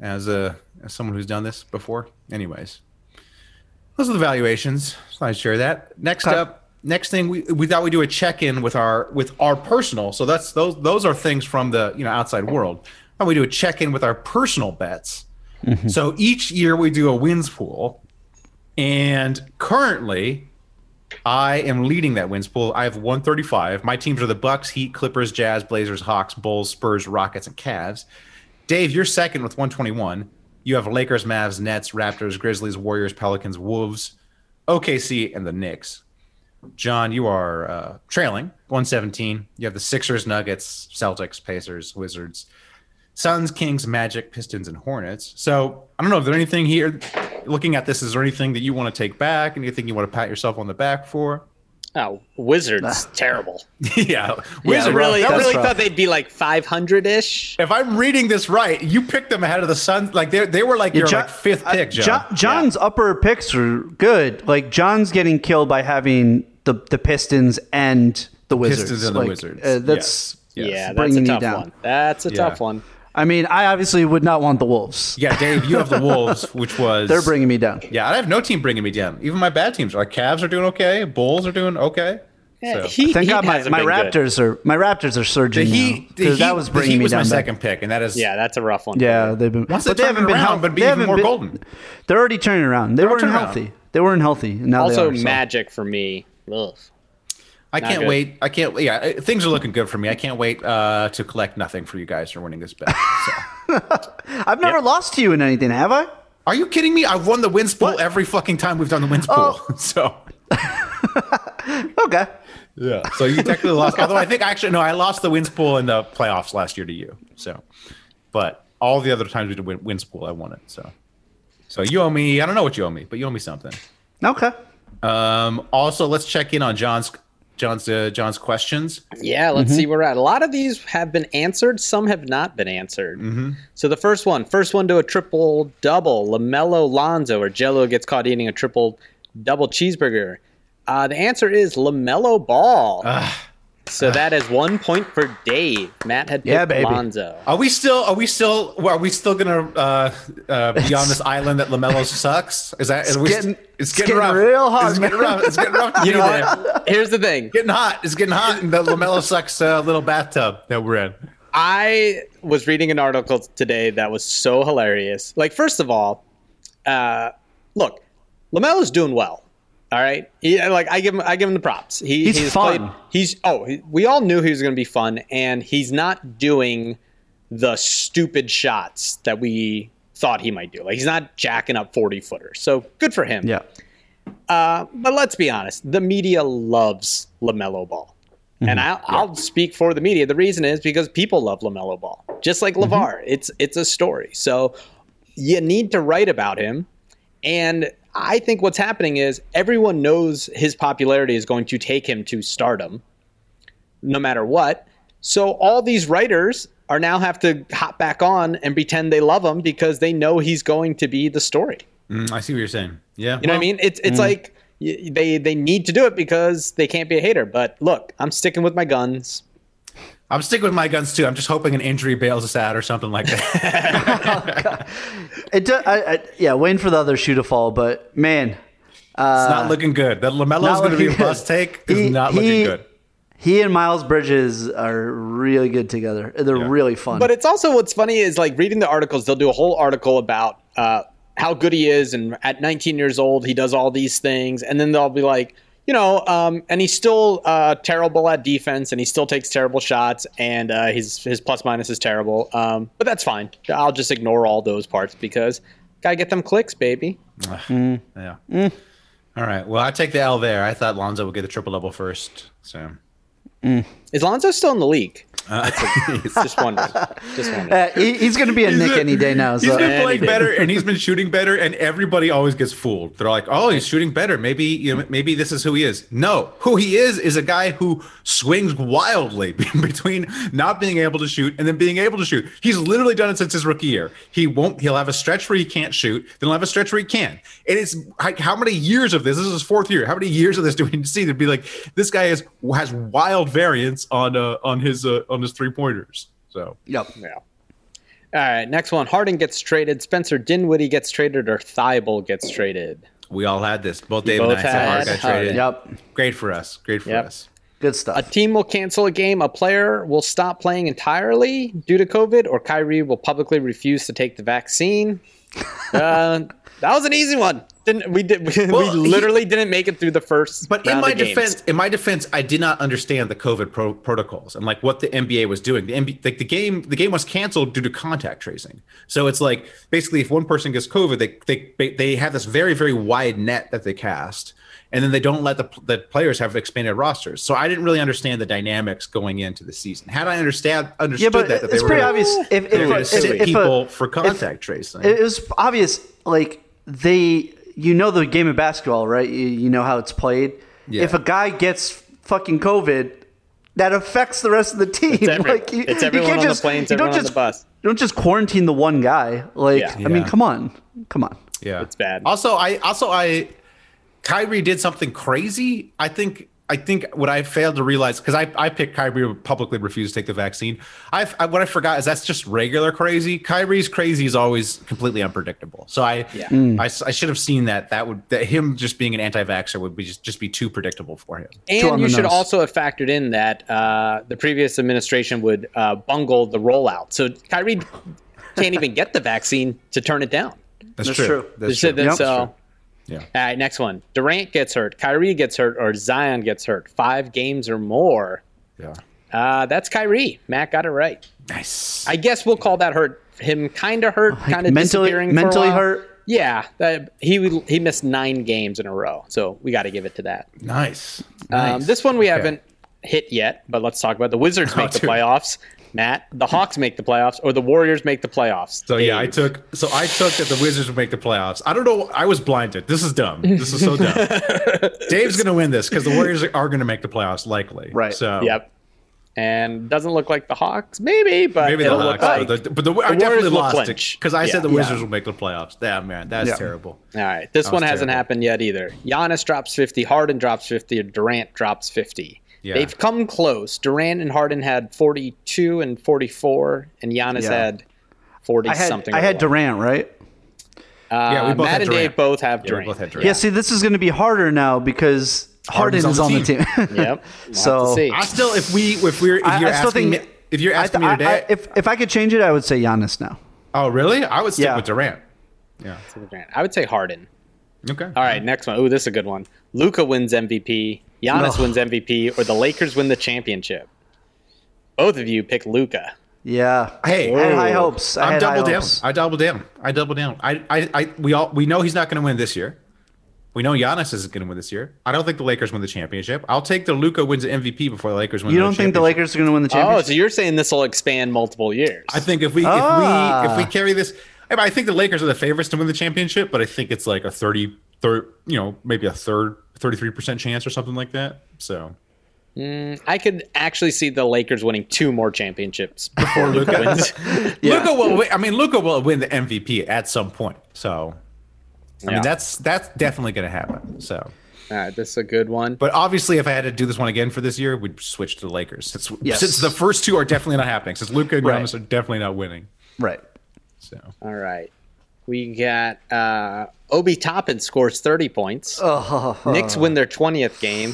as a as someone who's done this before. Anyways, those are the valuations. So I share that. Next Okay. up, next thing we we thought we'd do a check in with our with our personal. So that's those those are things from the you know outside world. Thought we do a check in with our personal bets. Mm-hmm. So each year we do a wins pool, and currently I am leading that wins pool. I have 135. My teams are the Bucks, Heat, Clippers, Jazz, Blazers, Hawks, Bulls, Spurs, Rockets, and Cavs. Dave, you're second with 121. You have Lakers, Mavs, Nets, Raptors, Grizzlies, Warriors, Pelicans, Wolves, OKC, and the Knicks. John, you are uh, trailing 117. You have the Sixers, Nuggets, Celtics, Pacers, Wizards, Suns, Kings, Magic, Pistons, and Hornets. So I don't know if there's anything here. Looking at this, is there anything that you want to take back? Anything you want to pat yourself on the back for? Oh, Wizards, terrible. yeah, I Wizards. really, I really rough. thought they'd be like 500 ish. If I'm reading this right, you picked them ahead of the Suns. Like they they were like your Jo- like fifth pick, John. Jo- John's upper picks are good. Like John's getting killed by having the the Pistons and the Wizards. Pistons and the Wizards. uh, that's Yes. Yeah, that's a bringing you tough down. one. That's a Yeah. tough one. I mean, I obviously would not want the Wolves. yeah, Dave, you have the Wolves, which was They're bringing me down. Yeah, I have no team bringing me down. Even my bad teams, like Cavs, are doing okay. Bulls are doing okay. Yeah, So- Heat- Thank Heat God my, my been good. Raptors are my Raptors are The surging Heat, now. the 'Cause Heat, that was the bringing Heat me was down. my bad. second pick, and that is Yeah, that's a rough one. Yeah, they've been. Once they but they turn haven't been around, healthy. but be they even haven't more been- golden. They're already turning around. They They're weren't turning around. healthy. They weren't healthy. and Now Also, they are, so. Magic for me. Ugh. I Not can't good. wait. I can't. Yeah, uh, things are looking good for me. I can't wait uh, to collect nothing for you guys for winning this bet. So. I've never lost to you in anything, have I? Are you kidding me? I've won the wins pool What? every fucking time we've done the wins pool. Oh. so Okay. yeah. So you technically lost. Although I think actually no, I lost the wins pool in the playoffs last year to you. So, but all the other times we did win, wins pool, I won it. So, so you owe me. I don't know what you owe me, but you owe me something. Okay. Um, also, let's check in on John's John's uh, John's questions. Yeah, let's see where we're at. A lot of these have been answered, some have not been answered. So the first one, first one to a triple double, Lamelo Lonzo, or Jello gets caught eating a triple double cheeseburger. Uh, the answer is Lamelo Ball. So that is one point for Dave. Matt had picked Yeah, baby. Lonzo. Are we still? Are we still? Are we still gonna uh, uh, be on this island that Lamelo sucks? Is that? Is we, getting- it's it's getting, getting rough. real hot, It's getting man. rough. It's getting rough. To You be know there. what? Here's the thing. Getting hot. It's getting hot in the Lamelo sucks uh, little bathtub that we're in. I was reading an article today that was so hilarious. Like, first of all, uh, look, Lamelo's doing well. All right, he, like I give him, I give him the props. He, He's fun. he's oh, he, we all knew he was going to be fun, and he's not doing the stupid shots that we thought he might do. Like he's not jacking up forty footers. So good for him. Yeah. Uh, but let's be honest, the media loves Lamelo Ball. And I'll, I'll speak for the media. The reason is because people love Lamelo Ball, just like LaVar. It's it's a story. So you need to write about him. And I think what's happening is everyone knows his popularity is going to take him to stardom, no matter what. So all these writers are now have to hop back on and pretend they love him because they know he's going to be the story. Mm, I see what you're saying. Yeah. You know what I mean? It's it's like they they need to do it because they can't be a hater. But look, I'm sticking with my guns. I'm sticking with my guns too. I'm just hoping an injury bails us out or something like that. It do, I, I, yeah, waiting for the other shoe to fall, but man, it's not looking good. That LaMelo's not going to be a looking bust take is He- not he- looking good. he and Miles Bridges are really good together. They're really fun. But it's also what's funny is like reading the articles. They'll do a whole article about uh, how good he is, and at 19 years old, he does all these things, and then they'll be like, you know, um, and he's still uh, terrible at defense, and he still takes terrible shots, and uh, his his plus minus is terrible. Um, but that's fine. I'll just ignore all those parts because gotta get them clicks, baby. Yeah. All right. Well, I take the L there. I thought Lonzo would get a triple double first. So Is Lonzo still in the league? It's just wondering. Just wondering. Uh, he, he's going to be a Knick any day now. He's been playing better and he's been shooting better, and everybody always gets fooled. They're like, "Oh, he's shooting better. Maybe you know, maybe this is who he is." No, who he is is a guy who swings wildly between not being able to shoot and then being able to shoot. He's literally done it since his rookie year. He won't. He'll have a stretch where he can't shoot, then he'll have a stretch where he can. And it's like, how many years of this? This is his fourth year. How many years of this do we need to see to be like this guy is has wild variance on uh, on his uh, on his three pointers? So yep. Yeah. All right, next one. Harden gets traded. Spencer Dinwiddie gets traded, or Thibault gets traded. we all had this. Both Dave both and I said Hart had got Harden. traded. Yep. Great for us. Great for Yep. us. Good stuff. A team will cancel a game. A player will stop playing entirely due to COVID, or Kyrie will publicly refuse to take the vaccine. Uh, that was an easy one. Didn't we? Did we, Well, he- literally didn't make it through the first. But in my of games. defense, in my defense, I did not understand the COVID pro- protocols and like what the NBA was doing. The NBA, like the game, the game was canceled due to contact tracing. So it's like basically, if one person gets COVID, they they they have this very very wide net that they cast, and then they don't let the the players have expanded rosters. So I didn't really understand the dynamics going into the season. Had I understand understood Yeah, but that, that it's they pretty were obvious. If, if, they were if, sit if, if people a, for contact tracing. it was obvious, like they, you know, the game of basketball, right? You, you know how it's played. Yeah. If a guy gets fucking COVID, that affects the rest of the team. It's everyone. like you, It's you everyone can't on the just, planes, you don't everyone on just, the bus. You don't just quarantine the one guy. Like, Yeah. I mean, come on, come on. Yeah, It's bad. Also, I also I Kyrie did something crazy. I think I think what I failed to realize because I I picked Kyrie to publicly refuse to take the vaccine. I, I what I forgot is that's just regular crazy. Kyrie's crazy is always completely unpredictable. So I Yeah. I, s- I should have seen that that would that him just being an anti-vaxxer would be just, just be too predictable for him. And you should nose. also have factored in that uh, the previous administration would uh, bungle the rollout. So Kyrie can't even get the vaccine to turn it down. That's, That's true. true. That's So- true. Yep. so- Yeah. All right, next one. Durant gets hurt, Kyrie gets hurt, or Zion gets hurt. Five games or more. Yeah. Uh, that's Kyrie. Matt got it right. Nice. I guess we'll call that hurt. Him kind of hurt, kind of mentally- mentally hurt? Yeah, that, he he missed nine games in a row, so we got to give it to that. nice. Um, Nice. this one we Okay. haven't hit yet, but let's talk about the Wizards Oh, make the dude. playoffs. Matt, the Hawks make the playoffs, or the Warriors make the playoffs. So yeah, I took so I took that the Wizards would make the playoffs. I don't know. I was blinded. This is dumb. This is so dumb. Dave's gonna win this because the Warriors are gonna make the playoffs likely. Right. So Yep. And doesn't look like the Hawks, maybe, but maybe the Hawks, look like. but the, but the, I Warriors definitely will lost it because I Yeah. said the Yeah. Wizards will make the playoffs. Damn man, that's Yeah. terrible. All right, this one hasn't terrible. happened yet either. Giannis drops 50, Harden drops 50, Durant drops 50. Yeah. They've come close. Durant and Harden had 42 and 44, and Giannis Yeah. had 40 I had something. I had other. Durant, right? Uh, Yeah, we both Matt had and Durant. Dave both have Yeah, we Durant. both had Yeah. See, this is going to be harder now because Harden's Harden's on on the the team. Yep. We'll So- I still, if we, if we're, if I- you're I still asking think- me, if you're asking th- me today, I- if if I could change it, I would say Giannis now. oh really? I would stick Yeah. with Durant. Yeah. Durant. I would say Harden. Okay. All right, next one. Ooh, this is a good one. Luka wins MVP. Giannis Ugh. wins MVP, or the Lakers win the championship. Both of you pick Luka. Yeah. Hey, I had high hopes. I I'm had double down. hopes. I double down. I double down. I, I, I, we all we know he's not going to win this year. We know Giannis isn't going to win this year. I don't think the Lakers win the championship. I'll take the Luka wins the MVP before the Lakers win. You don't think the. Lakers are going to win the championship? Oh, so you're saying this will expand multiple years? I think if we Ah. if we if we carry this, I mean, I think the Lakers are the favorites to win the championship, but I think it's like a 30, third, you know, maybe a third, thirty three percent chance or something like that. So mm, I could actually see the Lakers winning two more championships before Luka Luca wins. Luka will. Win, I mean, Luka will win the MVP at some point. So I Yeah. mean, that's that's definitely going to happen. So. All right, this is a good one. But obviously, if I had to do this one again for this year, we'd switch to the Lakers. Since, Yes. since the first two are definitely not happening, since Luka and Right. Are definitely not winning. right. So All right. We got uh, Obi Toppin scores 30 points. Oh, Knicks win their 20th game,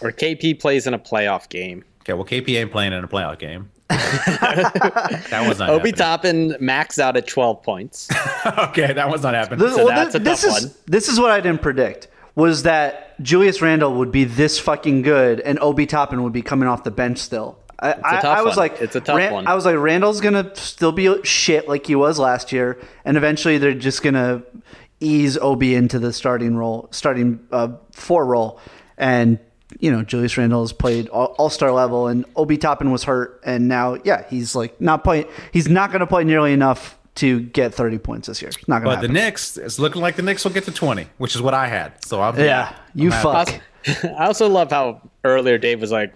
or KP plays in a playoff game. okay, well, KP ain't playing in a playoff game. that was not Obi happening. Toppin maxed out at 12 points. Okay, that was not happening. This, So well, that's thi- a this tough is one. this is what I didn't predict was that Julius Randle would be this fucking good and Obi Toppin would be coming off the bench still. I, I, was one. like, It's a tough one. I was like, Randle's gonna still be shit like he was last year, and eventually they're just gonna ease Ob into the starting role, starting uh, four role, and you know Julius Randle has played all star level, and Ob Toppin was hurt, and now yeah, he's like not playing. He's not gonna play nearly enough to get thirty points this year. It's not gonna but the happen. Knicks, it's looking like the Knicks will get to 20, which is what I had. So I'm yeah, you I'm fuck. I also love how earlier Dave was like,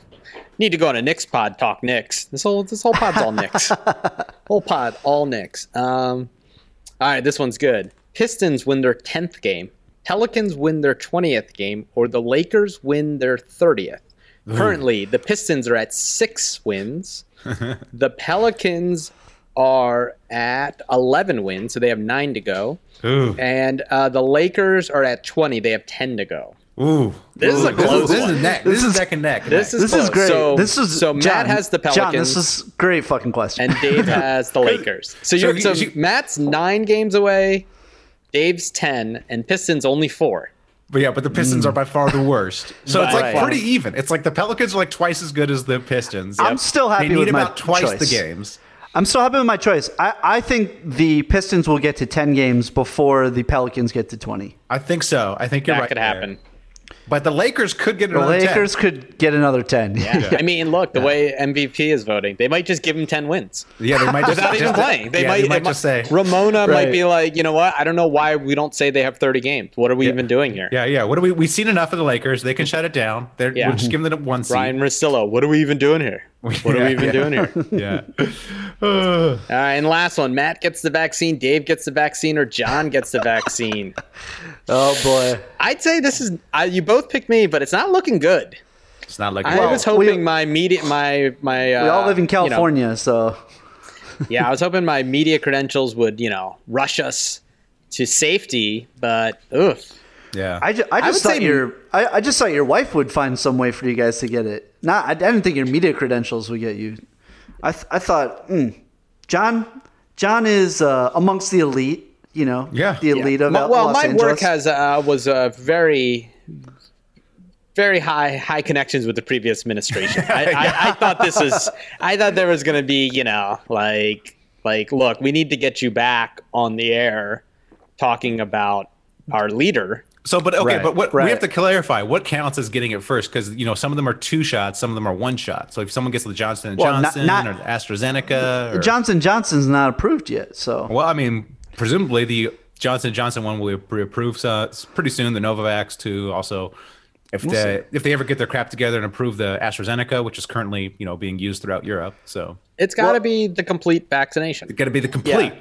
"Need to go on a Knicks pod, talk Knicks." This whole this whole pod's all Knicks. whole pod all Knicks. Um, all right, this one's good. Pistons win their tenth game. Pelicans win their twentieth game, or the Lakers win their thirtieth. Currently, the Pistons are at six wins. the Pelicans are at 11 wins, so they have nine to go. Ooh, And uh, the Lakers are at 20, they have 10 to go. Ooh. This is a This close this one. is neck. This, is neck and neck. This is This is great. So, this is so Matt John, has the Pelicans, John, this is great fucking question. and Dave has the Lakers. So, you're, you- so Matt's nine games away, Dave's 10, and Pistons only four. But yeah, but the Pistons hmm. are by far the worst. So it's like Right. pretty even. It's like the Pelicans are like twice as good as the Pistons. I'm still happy They need with my about twice choice. the games. I'm so happy with my choice. I, I think the Pistons will get to 10 games before the Pelicans get to 20. I think so. I think you're That right. could there. happen. But the Lakers could get The another 10. Lakers could get another 10. Yeah. I mean, look, the way MVP is voting, they might just give him 10 wins. Yeah, they might just Without even just- playing. They yeah, might, they might it just say. Ramona might be like, you know what? I don't know why we don't say they have 30 games. What are we even doing here? Yeah, yeah. What do we? We've seen enough of the Lakers. They can shut it down. They're Yeah. we're just giving them one seed. Ryen Russillo, what are we even doing here? What are we even yeah. doing here? Yeah. Uh, All right, and last one. Matt gets the vaccine, Dave gets the vaccine, or John gets the vaccine. Oh, boy. I'd say this is I, you both picked me, but it's not looking good. it's not like I was we- hoping my media, my my. Uh, We all live in you know, California, so. yeah, I was hoping my media credentials would you know rush us to safety, but ugh. Yeah. I, ju- I would just thought your I, I just thought your wife would find some way for you guys to get it. Not I, I didn't think your media credentials would get you. I th- I thought mm, John John is uh, amongst the elite. You know, Yeah. the elite of My- L- well, Los my Angeles. work has uh, was uh, very. Very high, high connections with the previous administration. I, I, I thought this was. I thought there was going to be, you know, like, like, look, we need to get you back on the air, talking about our leader. So, but okay, Right, but what right. we have to clarify what counts as getting it first because you know some of them are two shots, some of them are one shot. So if someone gets the Johnson and Well, Johnson not- or AstraZeneca, or, Johnson Johnson's not approved yet, so well, I mean, presumably the Johnson Johnson one will be approved uh, pretty soon. The Novavax too. Also, if they if they ever get their crap together and approve the AstraZeneca, which is currently you know being used throughout Europe, so It's got to be the complete vaccination. it's got to be the complete. Yeah.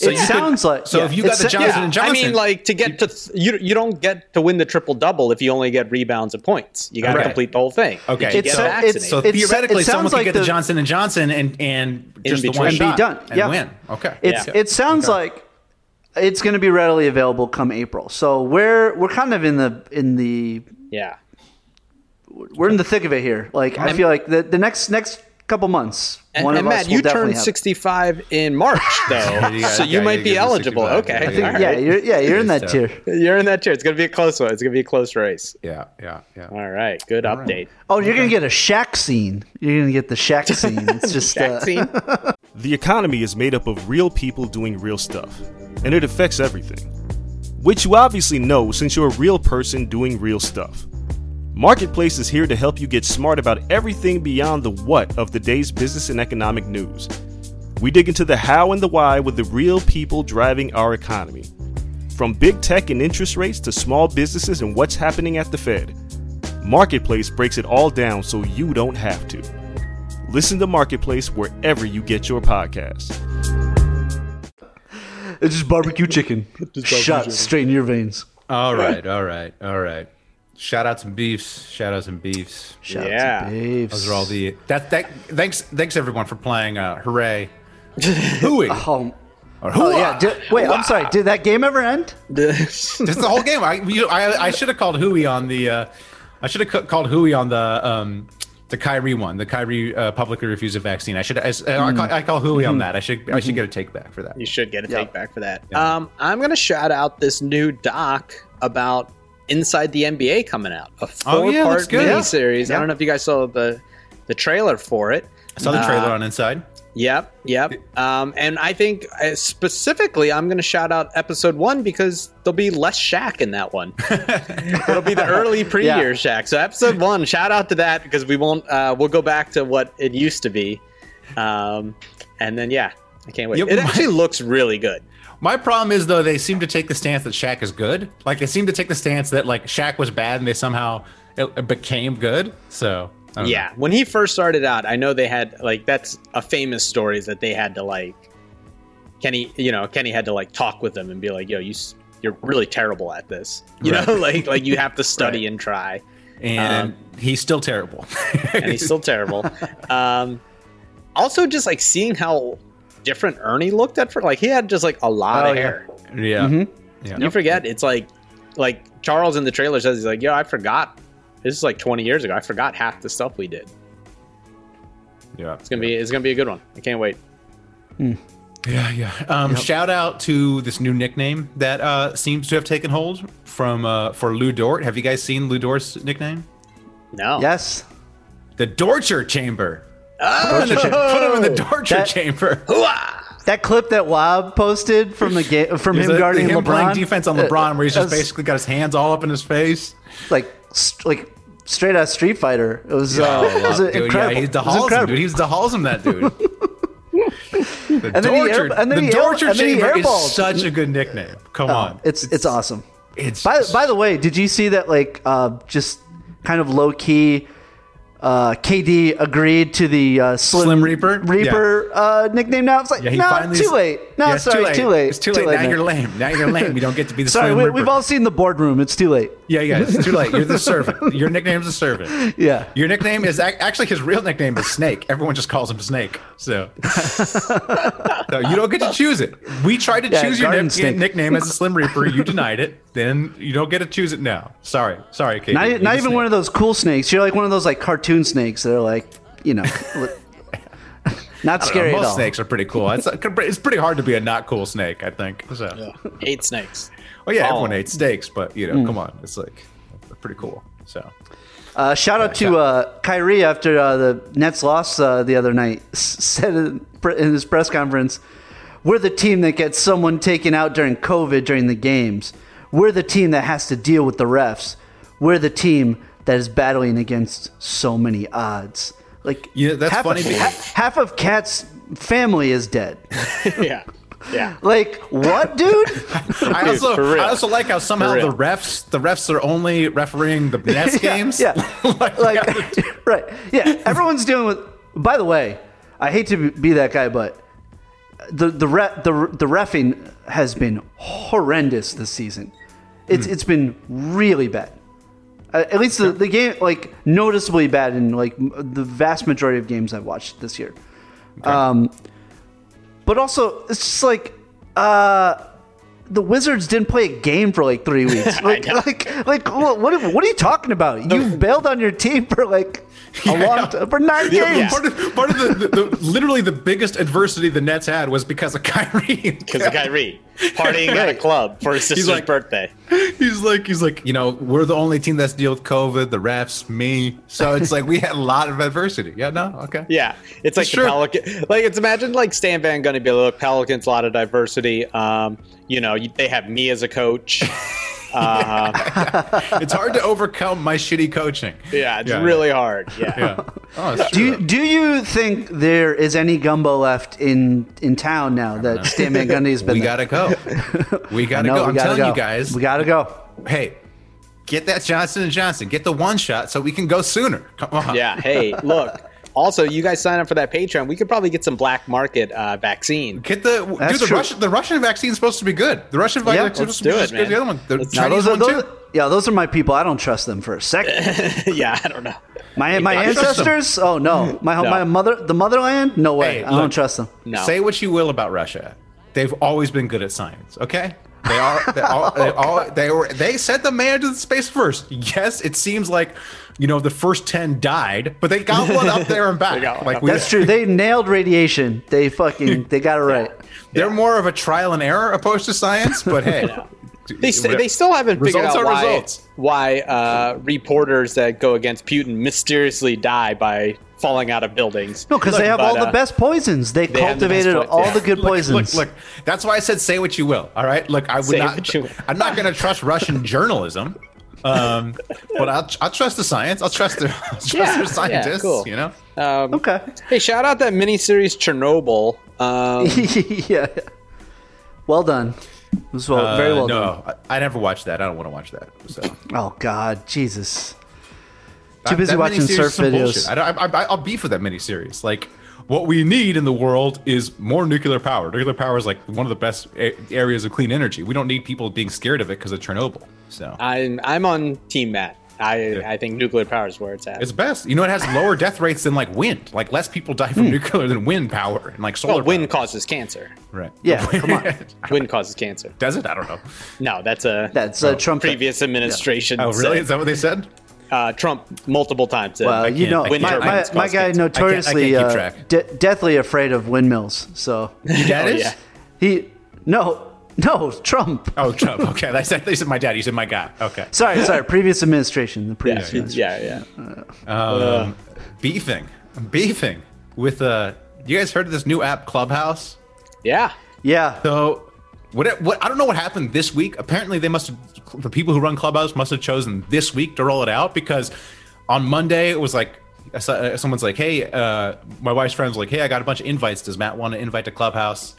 So it you could- sounds like so yeah, if you got it the sa- Johnson yeah, and Johnson, I mean, like to get to th- you, you don't get to win the triple double if you only get rebounds and points. You got to Right. complete the whole thing. Okay. to It's get so- it's- So It's- theoretically, it sounds someone could get the, the- Johnson and Johnson and and just the between. one And be done. and yeah. win. Okay. It's Yeah. it sounds like it's going to be readily available come April. So we're we're kind of in the in the yeah. we're in the thick of it here. Like I feel like the the next next couple months. And, One and of Matt, will you definitely turned have it. 65 in March, though, you got- so you yeah, might you be eligible. Okay, I I think- think, yeah, right. you're, yeah, you're in that It's, tier. you're in that tier. It's gonna be a close one. It's gonna be a close race. Yeah, yeah, yeah. All right, good update. Oh, you're gonna get a shack scene. You're gonna get the shack scene. It's just uh, Vaccine. The economy is made up of real people doing real stuff, and it affects everything. Which you obviously know since you're a real person doing real stuff. Marketplace is here to help you get smart about everything beyond the what of the day's business and economic news. We dig into the how and the why with the real people driving our economy. From big tech and interest rates to small businesses and what's happening at the Fed. Marketplace breaks it all down so you don't have to. Listen to Marketplace wherever you get your podcasts. it's just barbecue chicken. Shot straight in your veins. All right, all right, all right. Shout out some beefs. Shout out some beefs. Shout Yeah. out to Babes. Those are all the that that. Thanks, thanks everyone for playing. Uh, hooray! Hooey Oh, or oh yeah. Did, wait, I'm sorry. Did that game ever end? That's the whole game. I you, I, I should have called Hooey on the. Uh, I should have called Hooey on the um the Kyrie one. The Kyrie uh, publicly refused a vaccine. I should. I, I, call, I call Hooey on that. I should. I should get a take back for that. You should get a Yeah. take back for that. Um, I'm gonna shout out this new doc about Inside the NBA coming out, a four-part looks good. miniseries. Yeah. I don't know if you guys saw the the trailer for it. I saw the trailer Uh, on Inside. Yep, yep. Um, and I think uh, specifically, I'm going to shout out episode one because there'll be less Shaq in that one. It'll be the early pre-year Shaq. So episode one, shout out to that because we won't. Uh, we'll go back to what it used to be. Um, and then yeah, I can't wait. Yep, it my- actually looks really good. My problem is though they seem to take the stance that Shaq is good. Like they seem to take the stance that like Shaq was bad and they somehow it, became good. So don't know. Yeah, when he first started out, I know they had like that's a famous story is that they had to like Kenny, you know, Kenny had to like talk with them and be like, "Yo, you you're really terrible at this." You know, like like you have to study and try. and he's still terrible. and he's still terrible. Um, also, just like seeing how different Ernie looked at for like he had just like a lot Oh, of yeah. hair. yeah. Yeah. You forget it's like like Charles in the trailer says he's like, "Yo, I forgot. This is like 20 years ago. I forgot half the stuff we did. Yeah. It's gonna be it's gonna be a good one. I can't wait." Yeah, yeah. Um, Shout out to this new nickname that uh, seems to have taken hold from uh, for Lu Dort. Have you guys seen Lu Dort's nickname? No. Yes. The Dorture Chamber. Put, him in the, cha- put him in the Dorture That- Chamber. That clip that Wob posted from the game from him it guarding him LeBron, playing defense on uh, LeBron, where he's just that's basically got his hands all up in his face. like st- like straight out Street Fighter. It was, uh, it was Dude, incredible. Yeah, he It was dehauls him, incredible. dude. He's dehauls him, that dude. The And then air- and the he air- Dorture and then he Chamber is such a good nickname. Come on, Oh, It's it's awesome. it's By by the way, did you see that like uh, just kind of low key? Uh, KD agreed to the uh, Slim, Slim Reaper? Reaper uh, nickname. Now it's like, Yeah, no, too late. No, Yeah, it's sorry, too late. It's too late. now man. you're lame. Now you're lame. You don't get to be the Sorry, Slim we, Reaper. we've all seen the boardroom. It's too late. Yeah, yeah, it's too late. You're the servant. Your nickname's a servant. Yeah. Your nickname is actually his real nickname is Snake. Everyone just calls him Snake. So, so you don't get to choose it. We tried to Yeah, choose your Garden nickname as a Slim Reaper. You denied it. Then you don't get to choose it now. Sorry, sorry, KD. Not, not even snake. one of those cool snakes. You're like one of those like cartoon snakes that are like, you know, li- not I don't know, scary at most all. snakes are pretty cool. It's, it's pretty hard to be a not cool snake, I think. So, Eight snakes. well, yeah, Oh. everyone hates snakes, but you know, Hmm. come on, it's like pretty cool. So. Uh, shout out to uh, Kyrie after uh, the Nets loss uh, the other night. Said in, pre- in his press conference, "We're the team that gets someone taken out during COVID during the games. We're the team that has to deal with the refs. We're the team that is battling against so many odds." Like, Yeah, that's half funny Of, because- half of KAT's family is dead. yeah. Yeah. like, what, dude? I also, for. I also like how somehow the refs, the refs are only refereeing the Nets games. Yeah, like, like right. Yeah, everyone's dealing with. By the way, I hate to be that guy, but the the re, the the refing has been horrendous this season. It's Hmm. it's been really bad. At least the, the game like noticeably bad in like m- the vast majority of games I've watched this year. Um, but also it's just like uh the Wizards didn't play a game for like three weeks. Like, like, like, what, what what are you talking about? You bailed on your team for like A long t- for nine Yeah, games. Part of, part of the, the, the literally the biggest adversity the Nets had was because of Kyrie. Because of Kyrie partying at a club for his sister's like- birthday. He's like, he's like, you know, we're the only team that's deal with COVID. The refs, me. So it's like we had a lot of adversity. Yeah, no, okay. Yeah, it's like It's the. Pelican. Like it's imagine like Stan Van Gundy be like, look, Pelicans, a lot of diversity. Um, you know, they have me as a coach. Uh, It's hard to overcome my shitty coaching. yeah, it's Yeah. really hard. Yeah. Yeah. Oh, it's Do true. you, do you think there is any gumbo left in, in town now that Stan Van Gundy's been we there? gotta go. We gotta No, go. we I'm gotta telling go. you guys. We gotta go. hey, get that Johnson and Johnson. Get the one shot so we can go sooner. Come on. Yeah. Hey, look. Also, you guys sign up for that Patreon. We could probably get some black market uh, vaccine. Get the That's dude. The true. Russian the Russian vaccine is supposed to be good. The Russian Yeah, vaccine let's is supposed do to it, be good the other one. The Let's- No, Chinese those are, one those, too. yeah, those are my people. I don't trust them for a second. yeah, I don't know. My my I trust them. ancestors? Oh no, my No. my mother, the motherland? No way. Hey, I don't trust them. No. Say what you will about Russia. They've always been good at science. Okay. They are. They, all, they, all, they were. They sent the man to the space first. Yes, it seems like, you know, the first ten died, but they got one up there and back. Like we, That's true. They nailed radiation. They fucking they got it right. They're more of a trial and error opposed to science. But hey, They, st- they still haven't figured Results out why, results. why uh, reporters that go against Putin mysteriously die by falling out of buildings. No, because they have But, all the uh, best poisons. They, have the best cultivated poisons, all yeah. the good Look, poisons. Look, look, that's why I said say what you will. All right. Look, I would Say not. what. I'm not going to trust Russian journalism, um, but I'll, I'll trust the science. I'll trust their, I'll trust Yeah, their yeah, scientists. cool. You know. Um, Okay. Hey, shout out that miniseries Chernobyl. Um, yeah. Well done. It was well, very well Uh, no, done. I, I never watched that. I don't want to watch that. So Oh God, Jesus. Too busy that watching miniseries surf is some videos. I, I, I, I'll beef with that miniseries. Like, what we need in the world is more nuclear power. Nuclear power is like one of the best a- areas of clean energy. We don't need people being scared of it because of Chernobyl. So I'm I'm on Team Matt. I I think nuclear power is where it's at. it's best. You know, it has lower death rates than like wind. Like less people die from hmm. nuclear than wind power and like solar. well, wind power. causes cancer. right? Yeah, come on. Wind causes cancer. Does it? I don't know. No, that's a That's a oh. Trump. previous administration. Oh, really? Is that what they said? Uh, Trump multiple times. said, Well, you know, my, my, my guy I can't- I can't notoriously uh, de- deathly afraid of windmills. So Your dad Oh, is? yeah. he no no Trump. Oh, Trump. Okay, I said they said my dad. You said my guy. Okay. Sorry, sorry. Previous administration. The yeah, previous. yeah, administration. yeah. Um, beefing, beefing with uh. You guys heard of this new app, Clubhouse? Yeah. Yeah. So, what, what I don't know what happened this week. Apparently, they must have, the people who run Clubhouse must have chosen this week to roll it out because on Monday it was like uh, someone's like, "Hey, uh, my wife's friends like, hey, I got a bunch of invites. Does Matt want to invite to Clubhouse?"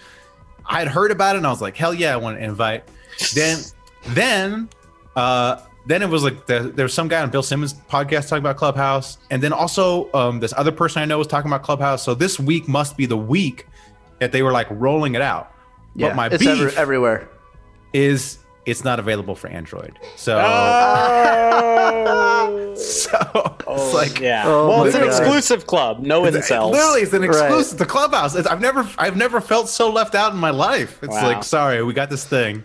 I had heard about it and I was like, "Hell yeah, I want to invite." then, then, uh, then it was like the, there was some guy on Bill Simmons podcast talking about Clubhouse, and then also um, this other person I know was talking about Clubhouse. So this week must be the week that they were like rolling it out. Yeah. But my it's beef every, everywhere. is it's not available for Android. So, oh. so oh, it's like Yeah. Oh well, it's an God. exclusive club. No it- incels. literally it's an Right. exclusive. The clubhouse. It's, I've never I've never felt so left out in my life. It's Wow. like sorry, we got this thing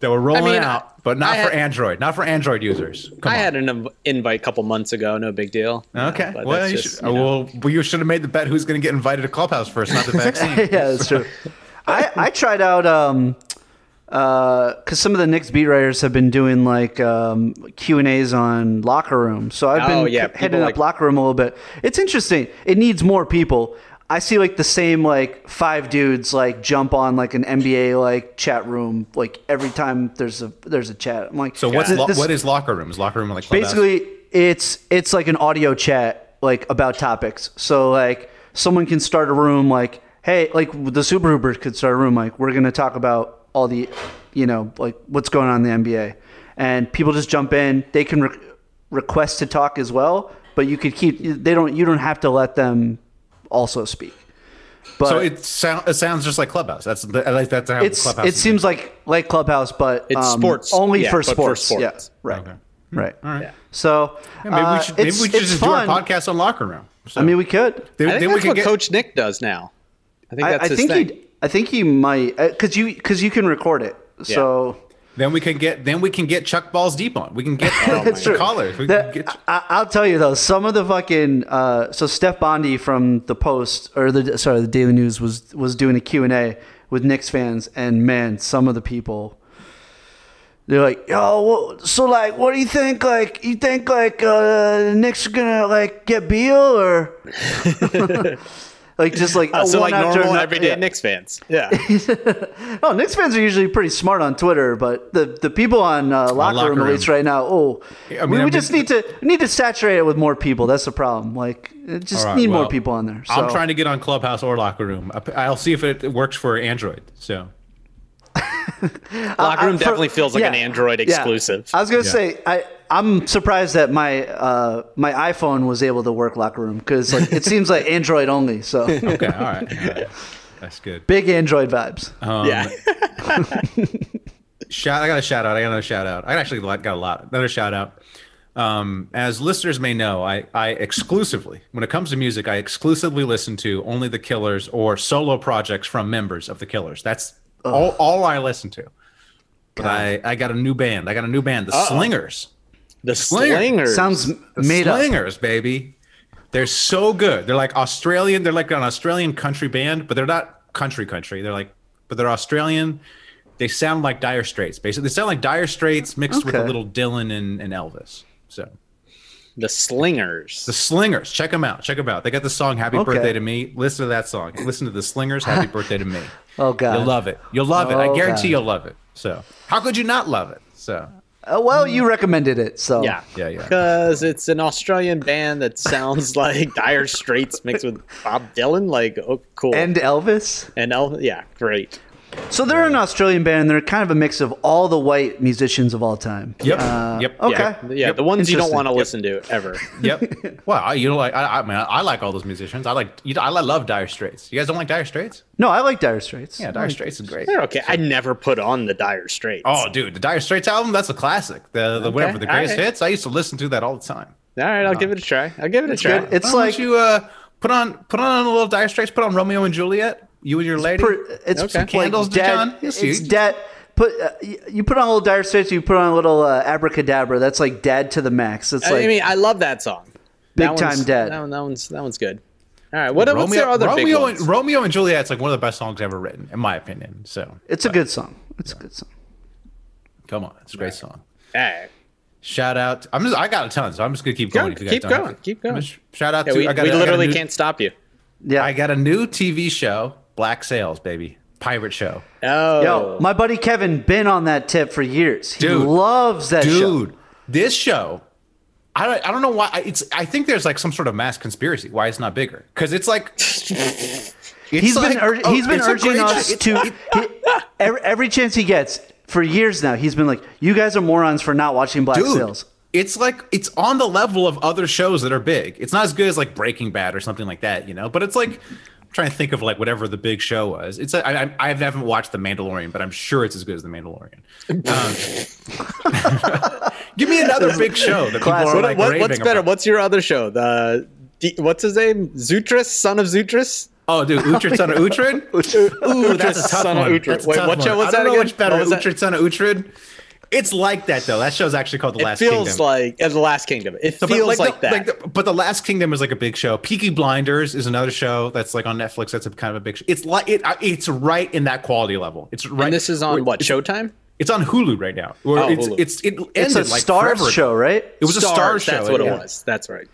that we're rolling mean, out, but not I for had- Android. Not for Android users. Come I on. had an invite a couple months ago. No big deal. Okay. But well, you just, should, you know. well, well, you should have made the bet who's going to get invited to Clubhouse first, not the vaccine. yeah, that's true. I, I tried out um because some of the Knicks beat writers have been doing like um, Q and A's on locker room, so I've Oh, been yeah, c- hitting people up locker room a little bit. It's interesting. It needs more people. I see like the same like five dudes like jump on like an NBA like chat room like every time there's a there's a chat. I'm like, So what's th- lo- what is locker room? Is locker room like Clubhouse? basically it's it's like an audio chat like about topics so like someone can start a room like hey like the super hoopers could start a room like we're going to talk about all the you know like what's going on in the nba and people just jump in they can re- request to talk as well but you could keep they don't you don't have to let them also speak but so it, sound, it sounds just like Clubhouse. That's the, I like that's how it's Clubhouse. it is. seems like like clubhouse but It's um, sports. only Yeah, for, but for sports. sports. yeah right Okay. right All right. so Yeah, maybe uh, we should maybe we should it's just do our podcast on locker room. So I mean, we could. then, I think then we that's what get Coach Nick does now. I think that's I his think thing. he. I think he might because you because you can record it. So Then we can get then we can get Chuck Balls deep on. We can get That's true. callers. We That- can get I, I'll tell you though, some of the fucking uh, so Steph Bondy from the Post or the sorry the Daily News was was doing a Q and A with Knicks fans, and man, some of the people. They're like, yo, so like, what do you think? Like, you think like uh, Knicks are gonna like get Beal or like just like Uh, so like normal everyday yeah. Knicks fans. Yeah. Oh, Knicks fans are usually pretty smart on Twitter, but the, the people on uh, locker, locker room elites right now, oh, I we, mean, we I just need to we need to saturate it with more people. That's the problem. Like, just right, need more people on there. So. I'm trying to get on Clubhouse or Locker Room. I'll see if it works for Android. So Locker room for- definitely feels like an yeah, Android yeah. exclusive. I was gonna Yeah. say I I'm surprised that my uh, my iPhone was able to work locker room because like it seems like Android only. So okay, all right, all right. that's good. big Android vibes. Um, yeah. Shout! I got a shout out. I got another shout out. I actually got a lot. Another shout out. Um, as listeners may know, I, I exclusively, when it comes to music, I exclusively listen to only the Killers or solo projects from members of the Killers. That's all, all I listen to. But I, I got a new band. I got a new band, the Slingers. The Slinger. slingers. Sounds The made up. Slingers, baby. They're so good. They're like Australian. They're like an Australian country band, but they're not country country. They're like, but they're Australian. They sound like Dire Straits. Basically, they sound like Dire Straits mixed with a little Dylan and, and Elvis. So the slingers. the Slingers, check them out. Check them out. They got the song "Happy Okay. Birthday to Me." Listen to that song. Listen to the Slingers "Happy Birthday to Me." Oh god. You'll love it. You'll love it. I Oh, guarantee God. you'll love it. So how could you not love it? So Uh, well, you recommended it, so yeah. Yeah, yeah. Because it's an Australian band that sounds like Dire Straits mixed with Bob Dylan. Like, oh, cool. And Elvis. and Elvis, yeah, great. So they're an Australian band. and They're kind of a mix of all the white musicians of all time. Yep. Uh, Yep. Okay. Yeah, yeah the ones you don't want to listen to ever. Yep. well, I, you know, like I, I mean, I like all those musicians. I like, you know, I love Dire Straits. You guys don't like Dire Straits? No, I like Dire Straits. Yeah, Dire Straits is great. They're okay. I never put on the Dire Straits. Oh, dude, the Dire Straits album, that's a classic. The the whatever, the greatest right. hits. I used to listen to that all the time. all right, I'll give it a try. I'll give it a try. good. It's Why don't like you uh put on put on a little Dire Straits, put on Romeo and Juliet. You and your lady. per, it's Okay. like Candles to dad, John? Yes, it's you- dad. Put uh, you put on a little Dire Straits. You put on a little uh, abracadabra. That's like dead to the max. It's like I mean, I love that song. Big That Time one's- Dead. That, one, that one's that one's good. All right, what, what's their other big Romeo, ones? and, Romeo and Juliet's like one of the best songs ever written, in my opinion. So it's a good song. It's a good song. come on, it's a great song. All right. Shout out! I'm just I got a ton, so I'm just gonna keep Go, going. if you keep going, keep going. Just- Shout out Yeah, to we, I got we a- I got a literally new- can't stop you. Yeah. I got a new TV show, Black Sails, baby, pirate show. Oh, Yo, my buddy Kevin been on that tip for years. He Dude. loves that show. dude this show I don't, I don't know why I- it's i think there's like some sort of mass conspiracy why it's not bigger because it's like it's He's like- oh, been ur- oh, he's been urging us show. to he, every, every chance he gets for years now. He's been like, "You guys are morons for not watching Black dude Sails." it's like it's on the level of other shows that are big it's not as good as like breaking bad or something like that you know but it's like I'm trying to think of like whatever the big show was it's I, I, I haven't watched the mandalorian but i'm sure it's as good as the mandalorian um, give me another big show that people Classic. are what, like what- what's better? about. What's your other show? The what's his name? Zutris, son of Zutris. Oh, dude, Uhtred son of Uhtred. Ooh, that's a tough son of one. Uhtred. That's a Wait, tough what show was I don't that know again? which better, What was that? Uhtred son of Uhtred. It's like that though. That show's actually called The Last Kingdom. It Last feels Kingdom. like uh, the Last Kingdom. It But feels like, the- that. the- but the Last Kingdom is like a big show. Peaky Blinders is another show that's like on Netflix. That's a kind of a big show. It's like it. It's right in that quality level. It's right. and this is on what Showtime? it's on Hulu right now. Or Oh, it's, Hulu. it's it ended It's a like Starz forever show, right? It was a Starz show. That's what it yeah. was. That's right.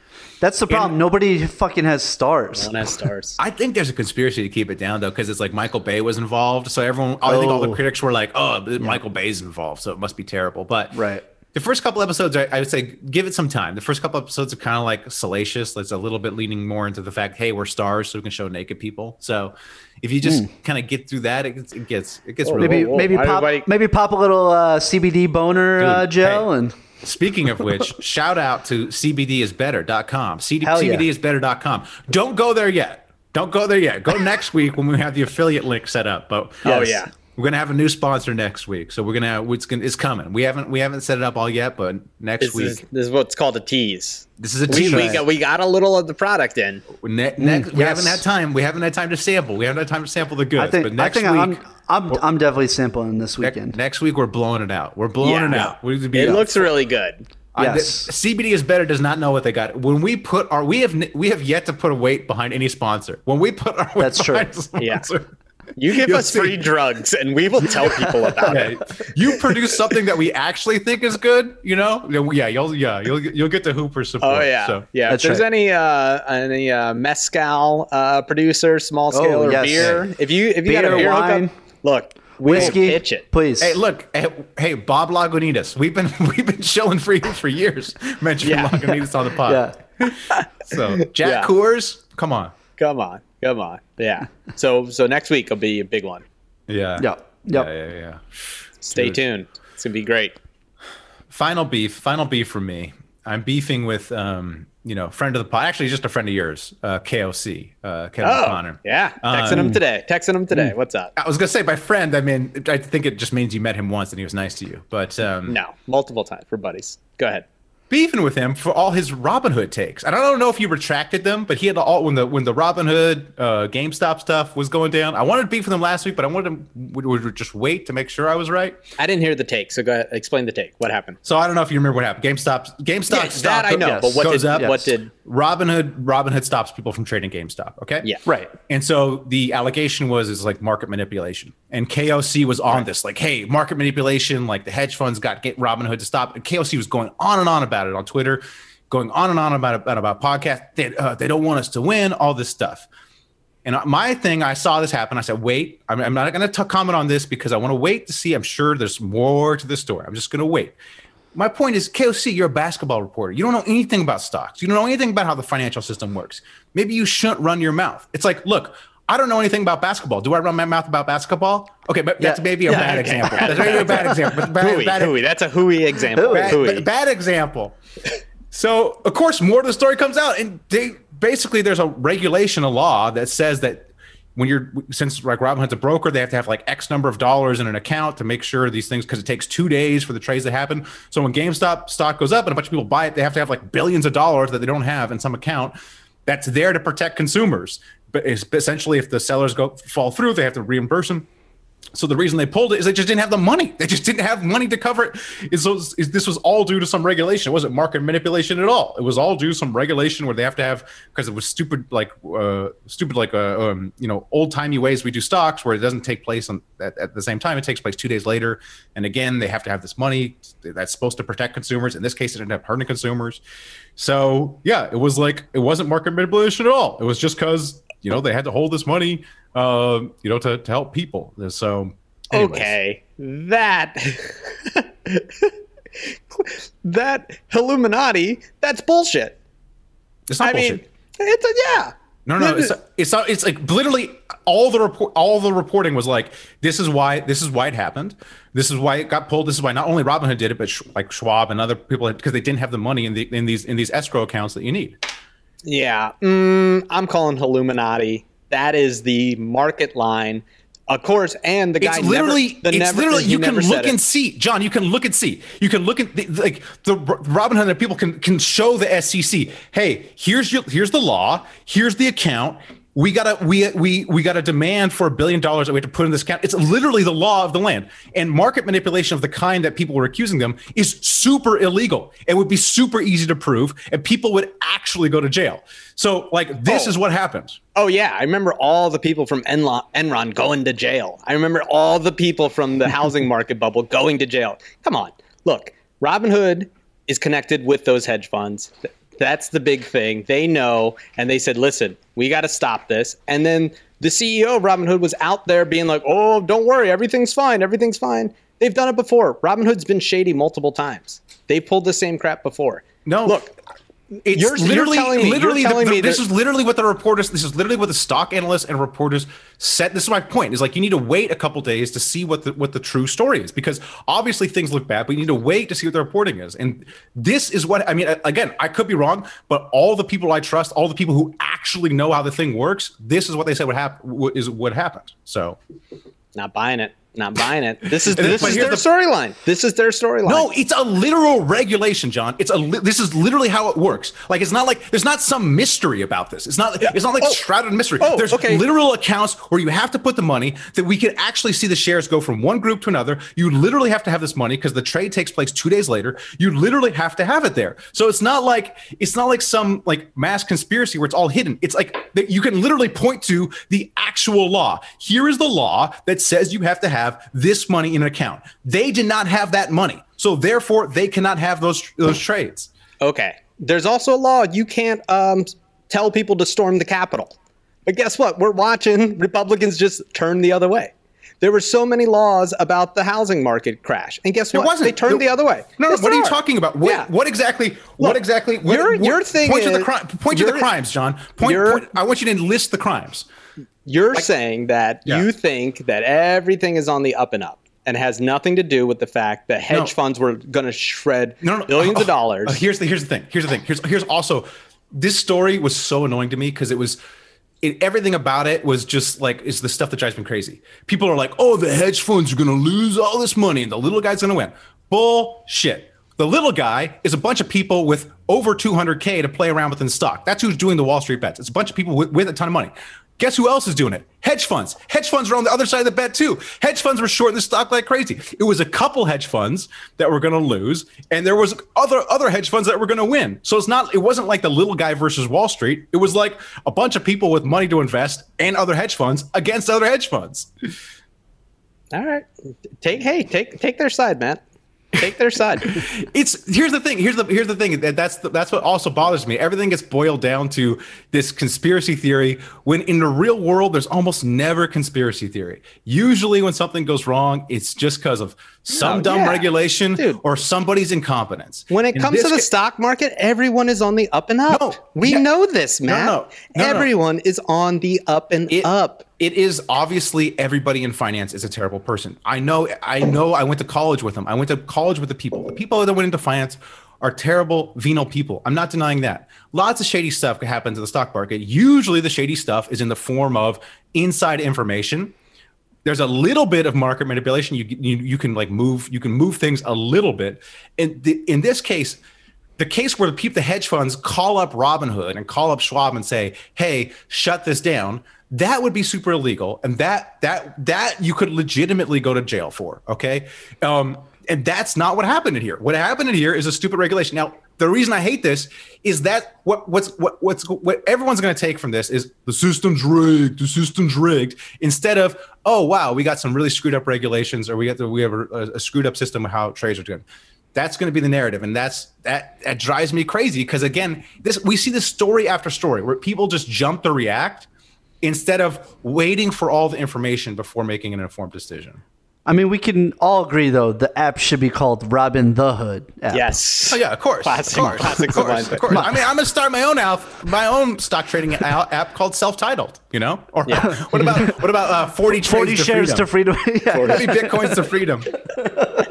That's the problem. Nobody fucking has Starz. One has Starz. I think there's a conspiracy to keep it down though, because it's like Michael Bay was involved. So everyone, I think all the Oh. critics were like, "Oh, Michael Bay's involved, so it must be terrible." But Right. the first couple episodes, I, I would say, give it some time. The first couple episodes are kind of like salacious. It's a little bit leaning more into the fact, "Hey, we're Starz, so we can show naked people." So if you just kind of get through that, it gets it gets, it gets really. Maybe whoa, maybe pop maybe pop a little uh, CBD boner uh, gel hey. and Speaking of which, shout out to cbdisbetter.com. CD, Hell yeah. cbdisbetter.com. Don't go there yet. Don't go there yet. Go next week when we have the affiliate link set up. But Oh, yeah. We're gonna have a new sponsor next week, so we're gonna it's gonna it's coming. We haven't we haven't set it up all yet, but next This week is, this is what's called a tease. this is a We, we, got, we got a little of the product in. Ne- next, we yes. haven't had time. We haven't had time to sample. We haven't had time to sample the goods. I think but I next think week, I'm I'm I'm definitely sampling this ne- weekend. next week we're blowing it out. We're blowing Yeah. it out. We're gonna be It up. looks really good. I- the- Yes. CBD is better. Does not know what they got. When we put our, we have we have yet to put a weight behind any sponsor. When we put our weight That's true. behind a Yeah. Sponsor, You give You'll us see. free drugs, and we will tell people about it. you produce something that we actually think is good. You know, yeah, you'll yeah you'll you'll get the Hooper support. Oh yeah, So. yeah. That's if there's right. any uh, any uh, mezcal uh, producer, small scale Oh, or yes. beer, if you if you got a Beer, beer wine, hookup, look, we'll Whiskey, pitch it. please. Hey, look, hey, hey, Bob Lagunitas. We've been we've been showing for you for years. Mentioning Yeah. Lagunitas on the pod. yeah, So Jack Yeah. Coors, come on. Come on, come on, yeah. So so next week will be a big one. Yeah. yeah, Yeah, yep. yeah, yeah. Stay Dude. tuned. It's gonna be great. Final beef. Final beef for me. I'm beefing with um, you know, friend of the pod. Actually, just a friend of yours, uh, KOC, uh, Kevin Oh, Connor. yeah. Texting Um, him today. Texting him today. What's up? I was gonna say by friend. I mean, I think it just means you met him once and he was nice to you. But um, No, multiple times. We're buddies. Go ahead. Beefing with him for all his Robinhood takes. And I don't know if you retracted them, but he had all when the when the Robinhood uh, GameStop stuff was going down. I wanted to beef with him last week, but I wanted to would, would just wait to make sure I was right. I didn't hear the take, so go ahead. Explain the take. What happened? So I don't know if you remember what happened. GameStop GameStop Yeah, stock that I know, yes. but what goes did up. what did? Robinhood Robinhood stops people from trading GameStop. Okay. Yeah. Right. And so the allegation was is like market manipulation, and KOC was on this, like, hey, market manipulation, like the hedge funds got get Robinhood to stop. And KOC was going on and on about it on Twitter, going on and on about about, about podcasts. They, uh, they don't want us to win, all this stuff. And my thing, I saw this happen. I said, wait, I'm, I'm not going to comment on this because I want to wait to see. I'm sure there's more to this story. I'm just going to wait. My point is, KOC, you're a basketball reporter. You don't know anything about stocks. You don't know anything about how the financial system works. Maybe you shouldn't run your mouth. It's like, look, I don't know anything about basketball. Do I run my mouth about basketball? Okay, but that's Yeah. maybe a Yeah, bad example. That's maybe a bad example. Bad, Hooey, bad- hooey. That's a hooey example. bad, Hooey. bad- bad example. So, of course, more of the story comes out, and they basically there's a regulation, a law that says that when you're since like Robinhood's a broker, they have to have like X number of dollars in an account to make sure these things because it takes two days for the trades to happen. So when GameStop stock goes up and a bunch of people buy it, they have to have like billions of dollars that they don't have in some account that's there to protect consumers. But essentially, if the sellers go fall through, they have to reimburse them. So the reason they pulled it is they just didn't have the money. They just didn't have money to cover it. Is- this was all due to some regulation. It wasn't market manipulation at all. It was all due to some regulation where they have to have because it was stupid, like uh, stupid, like uh, um, you know, old timey ways we do stocks where it doesn't take place on, at, at the same time. It takes place two days later, and again they have to have this money that's supposed to protect consumers. In this case, it ended up hurting consumers. So yeah, it was like it wasn't market manipulation at all. It was just because you know they had to hold this money, uh, you know, to, to help people. So anyways. Okay, that that Illuminati, that's bullshit. it's not I bullshit. mean, it's a yeah. no, no, it's it's not, it's like literally all the report, all the reporting was like this is why this is why it happened. This is why it got pulled. This is why not only Robinhood did it, but Sch- like Schwab and other people because they didn't have the money in the in these in these escrow accounts that you need. Yeah, mm, I'm calling Illuminati. That is the market line, of course. And the guy It's literally, never, the it's never, literally, you can look and see, John. You can look and see. You can look at the, like the Robinhood people can can show the SEC. Hey, here's your here's the law. Here's the account. We gotta we we we got a demand for a billion dollars that we have to put in this account. It's literally the law of the land. And market manipulation of the kind that people were accusing them is super illegal. It would be super easy to prove, and people would actually go to jail. So, like, this Oh. is what happens. Oh yeah, I remember all the people from Enron, Enron going to jail. I remember all the people from the housing market bubble going to jail. Come on, look, Robinhood is connected with those hedge funds. Th- That's the big thing. They know, and they said, "Listen, we got to stop this." And then the CEO of Robinhood was out there being like, "Oh, don't worry, everything's fine, everything's fine." They've done it before. Robinhood's been shady multiple times. They pulled the same crap before. No. look, It's You're- you're literally, telling me- you're literally, the- telling the- me this that- is literally what the reporters, this is literally what the stock analysts and reporters said. This is my point: is like you need to wait a couple days to see what the what the true story is, because obviously things look bad, but you need to wait to see what the reporting is. And this is what I mean. Again, I could be wrong, but all the people I trust, all the people who actually know how the thing works, this is what they said would happen. Is what happened. So not buying it. Not buying it. This is this is their the- storyline. This is their storyline. No, it's a literal regulation, John. It's a li- this is literally how it works. Like it's not like there's not some mystery about this. It's not it's not like Oh. shrouded mystery. Oh, there's okay. literal accounts where you have to put the money that we can actually see the shares go from one group to another. You literally have to have this money because the trade takes place 2 days later. You literally have to have it there. So it's not like it's not like some like mass conspiracy where it's all hidden. It's like that you can literally point to the actual law. Here is the law that says you have to have this money in an account. They did not have that money. So therefore they cannot have those those trades. Okay. There's also a law you can't um, tell people to storm the Capitol. But guess what? We're watching Republicans just turn the other way. There were so many laws about the housing market crash, and guess what? wasn't. They turned It- the other way. No, no. What are there you talking about? What, Yeah. what exactly? what Look, exactly? What, your- what- your thing Point to the crime. Point to the crimes, John. Point, point. I want you to list the crimes. You're saying that Yeah. you think that everything is on the up and up and has nothing to do with the fact that hedge No. funds were going to shred No, no, billions oh, of dollars. oh, here's the here's the thing. Here's the thing. Here's here's also this story was so annoying to me because it was it, everything about it was just like is the stuff that drives me crazy. People are like, "Oh, the hedge funds are going to lose all this money and the little guy's going to win." Bullshit. The little guy is a bunch of people with over 200k to play around with in stock. That's who's doing the Wall Street bets. It's a bunch of people with, with a ton of money. Guess who else is doing it? Hedge funds. Hedge funds are on the other side of the bet too. Hedge funds were shorting the stock like crazy. It was a couple hedge funds that were going to lose, and there was other other hedge funds that were going to win. So it's not. It wasn't like the little guy versus Wall Street. It was like a bunch of people with money to invest and other hedge funds against other hedge funds. All right, take hey take take their side, Matt. Take their side. it's here's the thing. Here's the here's the thing. That that's the, that's what also bothers me. Everything gets boiled down to this conspiracy theory. When in the real world, there's almost never conspiracy theory. Usually, when something goes wrong, it's just because of some No, dumb yeah. regulation Dude. or somebody's incompetence. When it In comes to the ca- stock market, everyone is on the up and up. No, we yeah. know this, Matt. no, no, no. everyone is on the up and it, up. It is obviously everybody in finance is a terrible person. I know. I know. I went to college with them. I went to college with the people. The people that went into finance are terrible, venal people. I'm not denying that. Lots of shady stuff could happens in the stock market. Usually, the shady stuff is in the form of inside information. There's a little bit of market manipulation. You you, you can like move. You can move things a little bit. And the, in this case, the case where the people, the hedge funds call up Robinhood and call up Schwab and say, "Hey, shut this down." That would be super illegal, and that that that you could legitimately go to jail for. Okay, um, and that's not what happened in here. What happened in here is a stupid regulation. Now, the reason I hate this is that what what's what what's what everyone's going to take from this is the system's rigged. The system's rigged. Instead of oh wow, we got some really screwed up regulations, or we got the, we have a, a screwed up system of how trades are done. that's going to be the narrative and that's that that drives me crazy because again this we see this story after story where people just jump to react instead of waiting for all the information before making an informed decision I mean, we can all agree though the app should be called Robin the Hood app. Yes. oh yeah of course Classic- of course classic of course, mindset. of course. i mean i'm going to start my own app my own stock trading app app called self-titled you know or what about what about uh, 40 40 shares to freedom? freedom. yeah. 40 bitcoins to freedom.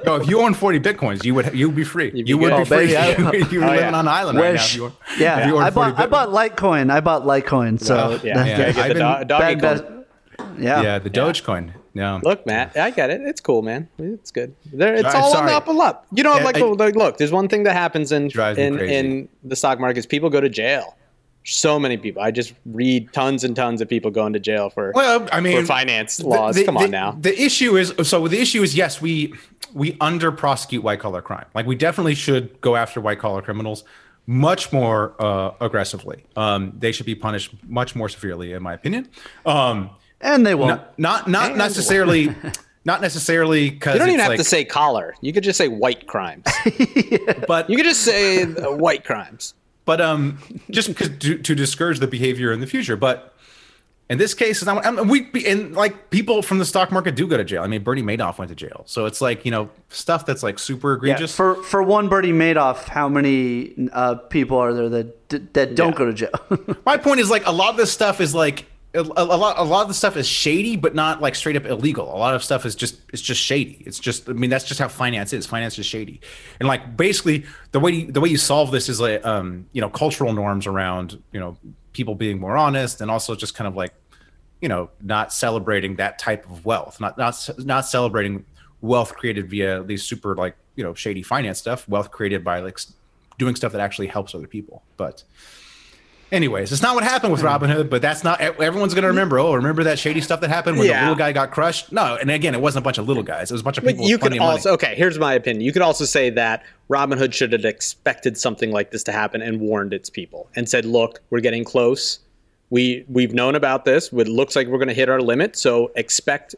Yo, if you own 40 bitcoins, you would you'd be free. be you would good. be Oh, free. baby, I- you, you were oh, living yeah. on an island right now. Wish. you were- Yeah, you I 40 bought I bought Litecoin. I bought Litecoin. So Well, Yeah, that- you gotta I've get the been- do- doggy bad, coin. bad- yeah. Yeah, the Dogecoin. Yeah. Look, Matt, I get it. It's cool, man. It's good. There, it's all on sorry. the up and up. You know, Yeah, like, I- like, look, there's one thing that happens in in, in the stock market is people go to jail. So many people. I just read tons and tons of people going to jail for Well, I mean, for finance the- laws. the- Come the- on now. The issue is so the issue is yes, we we under prosecute white collar crime. Like we definitely should go after white collar criminals much more uh, aggressively. Um, they should be punished much more severely, in my opinion. Um, And they won't. not not not necessarily. Not necessarily because You don't even it's have like, to say collar. You could just say white crimes. but you could just say uh, white crimes. but um, just because to, to discourage the behavior in the future. But in this case, I mean, we and like people from the stock market do go to jail. I mean, Bernie Madoff went to jail, so it's like you know stuff that's like super Yeah, egregious. for for one Bernie Madoff, how many uh, people are there that that don't Yeah. go to jail? My point is like a lot of this stuff is like a, a lot a lot of the stuff is shady, but not like straight up illegal. A lot of stuff is just it's just shady. It's just I mean that's just how finance is. Finance is shady, and like basically the way you, the way you solve this is like um you know cultural norms around you know people being more honest and also just kind of like you know not celebrating that type of wealth, not not not celebrating wealth created via these super like you know shady finance stuff, wealth created by like doing stuff that actually helps other people. But anyways, it's not what happened with Robinhood, but that's not everyone's gonna remember. Oh, remember that shady stuff that happened when the little guy got crushed? No, and again, it wasn't a bunch of little guys; it was a bunch of people. But you could of money. also okay. Here's my opinion. You could also say that Robinhood should have expected something like this to happen and warned its people and said, "Look, we're getting close. We we've known about this. It looks like we're going to hit our limit. So expect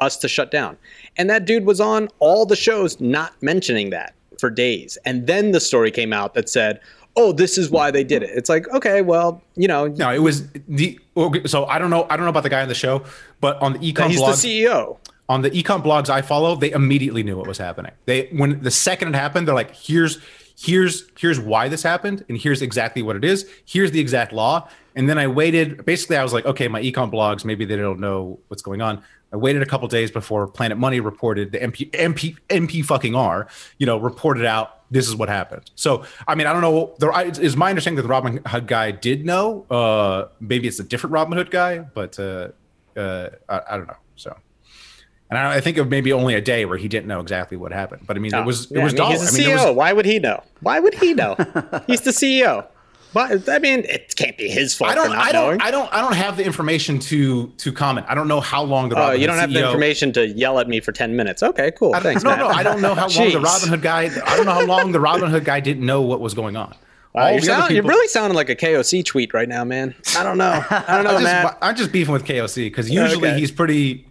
us to shut down." And that dude was on all the shows, not mentioning that for days. And then the story came out that said, "Oh, this is why they did it." It's like, okay, well, you know, No, it was the. So I don't know. I don't know about the guy on the show, but on the econ he's blog, the CEO. on the econ blogs I follow, they immediately knew what was happening. They when the second it happened, they're like, "Here's here's here's why this happened, and here's exactly what it is. Here's the exact law." And then I waited. Basically, I was like, "Okay, my econ blogs, maybe they don't know what's going on." I waited a couple days before Planet Money reported the MP MP MP fucking R, you know, reported out this is what happened. So, I mean, I don't know. There I- is my understanding that the Robinhood guy did know. Uh, maybe it's a different Robinhood guy, but uh, uh, I, I don't know. So. And I, I think of maybe only a day where he didn't know exactly what happened. But I mean, it was it Yeah, was I mean, dollar. he's the mean, CEO. there was, Why would he know? Why would he know? he's the CEO. Why, I mean, it can't be his fault I don't I don't I don't I don't have the information to to comment. I don't know how long the Oh, Robin you don't have the information to yell at me for ten minutes. Okay, cool. I Thanks, no, Matt. no, I don't know how long the. Robin Hood guy. I don't know how long the Robinhood guy didn't know what was going on. Wow, you're, sound, you're really sounding like a KOC tweet right now, man. I don't know. I don't know, I'm Matt. just, I'm just beefing with KOC because usually Okay. he's pretty.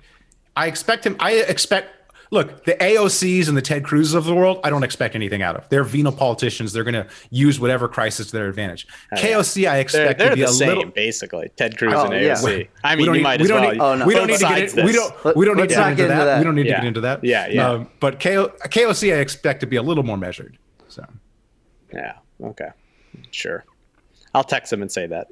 I expect him. I expect. Look, the AOCs and the Ted Cruz's of the world, I don't expect anything out of. They're venal politicians. They're going to use whatever crisis to their advantage. KOC, I They're, expect they're to be the a same, little. basically. Ted Cruz Oh, and yeah. AOC. I We mean, don't you need- might we as well. need- Oh, no. we don't both need to get sides in, we don't we don't need let's to get into into that. that. We don't need to get into that. Yeah, yeah. Um, but KO, KOC, I expect to be a little more measured. So Yeah. Okay. Sure. I'll text him and say that.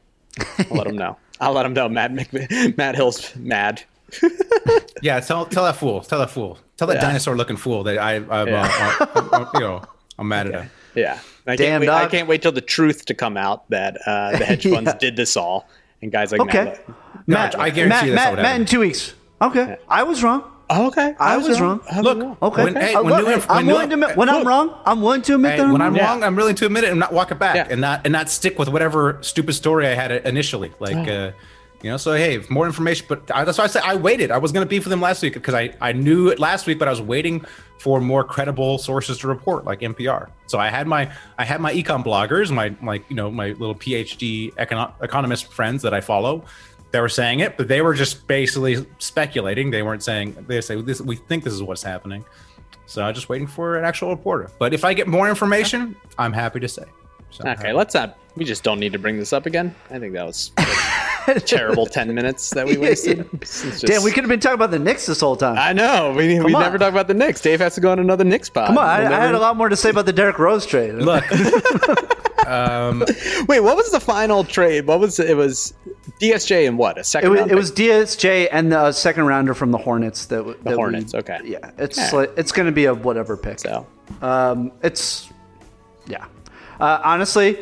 I'll let him know. I'll let him know. Matt Mc- Matt Hill's mad. yeah, tell tell that fool, tell that fool, tell that Yeah. dinosaur looking fool that I, I'm, uh, I'm- I'm- you know, I'm mad at him. Yeah. I Damn, can't wait, I can't wait till the truth to come out that uh, the hedge funds Yeah. did this all. And guys like Okay. Matt. Matt, I guarantee Matt, you that's Matt, what Matt in two weeks. Okay, I was wrong. Oh, okay. I was wrong. I was Look. Okay, When- hey, Uh, when look, new inf- I'm when new- to admit when I'm wrong. I'm willing to admit Hey, that I'm when wrong. I'm Yeah. wrong, I'm willing to admit it and not walk it back Yeah. and not and not stick with whatever stupid story I had initially. Like, uh, you know, so hey, more information. But I, that's why I said I waited. I was going to beef with them last week because I I knew it last week, but I was waiting for more credible sources to report, like NPR. So I had my I had my econ bloggers, my like you know my little PhD econo- economist friends that I follow. They were saying it, but they were just basically speculating. They weren't saying they say this. We think this is what's happening. So I'm just waiting for an actual reporter. But if I get more information, I'm happy to say. So, Okay, uh, let's not. We just don't need to bring this up again. I think that was terrible ten minutes that we wasted. It's just- Damn, we could have been talking about the Knicks this whole time. I know. We, we on. never talk about the Knicks. Dave has to go on another Knicks pod. Come on, I, We'll I had a lot more to say about the Derrick Rose trade. Look, Wait, what was the final trade? What was it? Was DSJ and what a It second? was, round it was DSJ and the second rounder from the Hornets. That w- that we- Hornets, okay. Yeah, it's Yeah. like it's going to be a whatever pick. so. Um, it's yeah. Uh, honestly,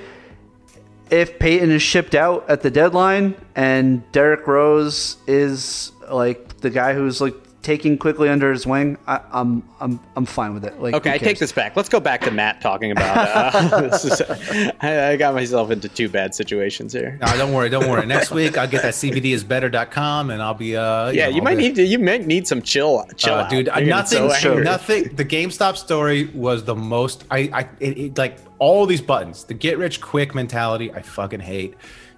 if Payton is shipped out at the deadline and Derrick Rose is like the guy who's like taking Quickley under his wing, I, I'm I'm I'm fine with it. Like, Okay, I take this back. Let's go back to Matt talking about. Uh, this is, I, I got myself into two bad situations here. no, don't worry, don't worry. Next week I'll get that CBDisbetter.com and I'll be uh yeah, know, you might be- need to. You might need some chill, chill, Uh, out. dude. You're nothing, so nothing. The GameStop story was the most. I, I, it, it, like all these buttons. The get rich quick mentality. I fucking hate.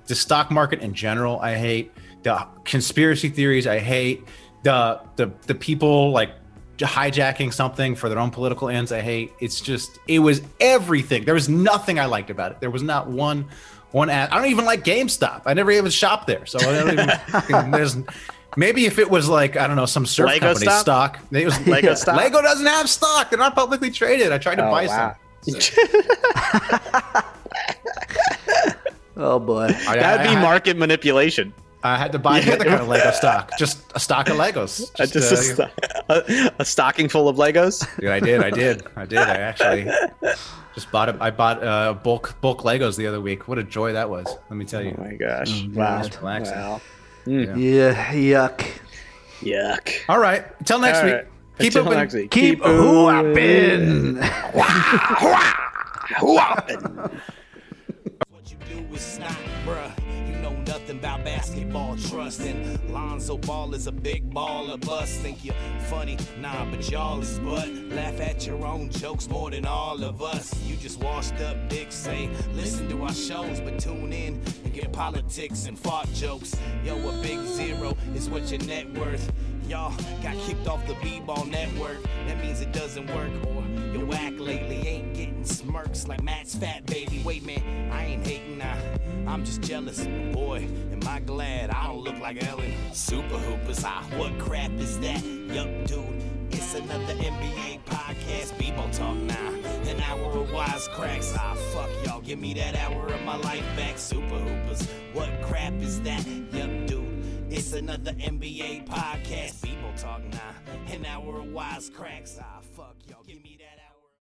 The stock market in general. I hate. The conspiracy theories. I hate. The the the people like hijacking something for their own political ends. I hate. It's just. It was everything. There was nothing I liked about it. There was not one. One ad. I don't even like GameStop. I never even shop there, so I don't even. there's maybe if it was like I don't know some surf Lego company stop? stock. It was Lego stock? Lego doesn't have stock. They're not publicly traded. I tried to Oh, buy wow. some. Oh boy. That would be market manipulation. I had to buy the other kind of Lego stock, just a stock of Legos. Uh, Just, Just, uh, a, sto- a, a stocking full of Legos. dude, I did, I did, I did. I actually just bought it. I bought uh, bulk bulk Legos the other week. What a joy that was. Let me tell you. Oh my gosh! Mm, wow. Just relaxing. Wow. Yeah, yuck. Yuck. All right. Until next All week. right. Keep Until open. next week. Keep whooping. What you do is snot, bruh. You nothing about basketball trust. Lonzo Ball is a big baller bust. Think you're funny? Nah, but y'all is butt. Laugh at your own jokes more than all of us. You just washed up dicks, say, listen to our shows, but tune in and get politics and fart jokes. Yo, a big zero is what your net worth. Y'all got kicked off the B-ball network. That means it doesn't work, or your whack lately ain't getting smirks like Matt's fat baby. Wait, man, I ain't hating now. I'm just jealous. Boy, am I glad I don't look like Ellen. Super Hoopers, ah, what crap is that? Yup, dude, it's another NBA podcast. Bebo talk now. An hour of wisecracks. Ah, fuck y'all. Give me that hour of my life back. Super Hoopers, what crap is that? Yup, dude. It's another NBA podcast. People talk now. An hour of wisecracks. Ah, fuck y'all. Give me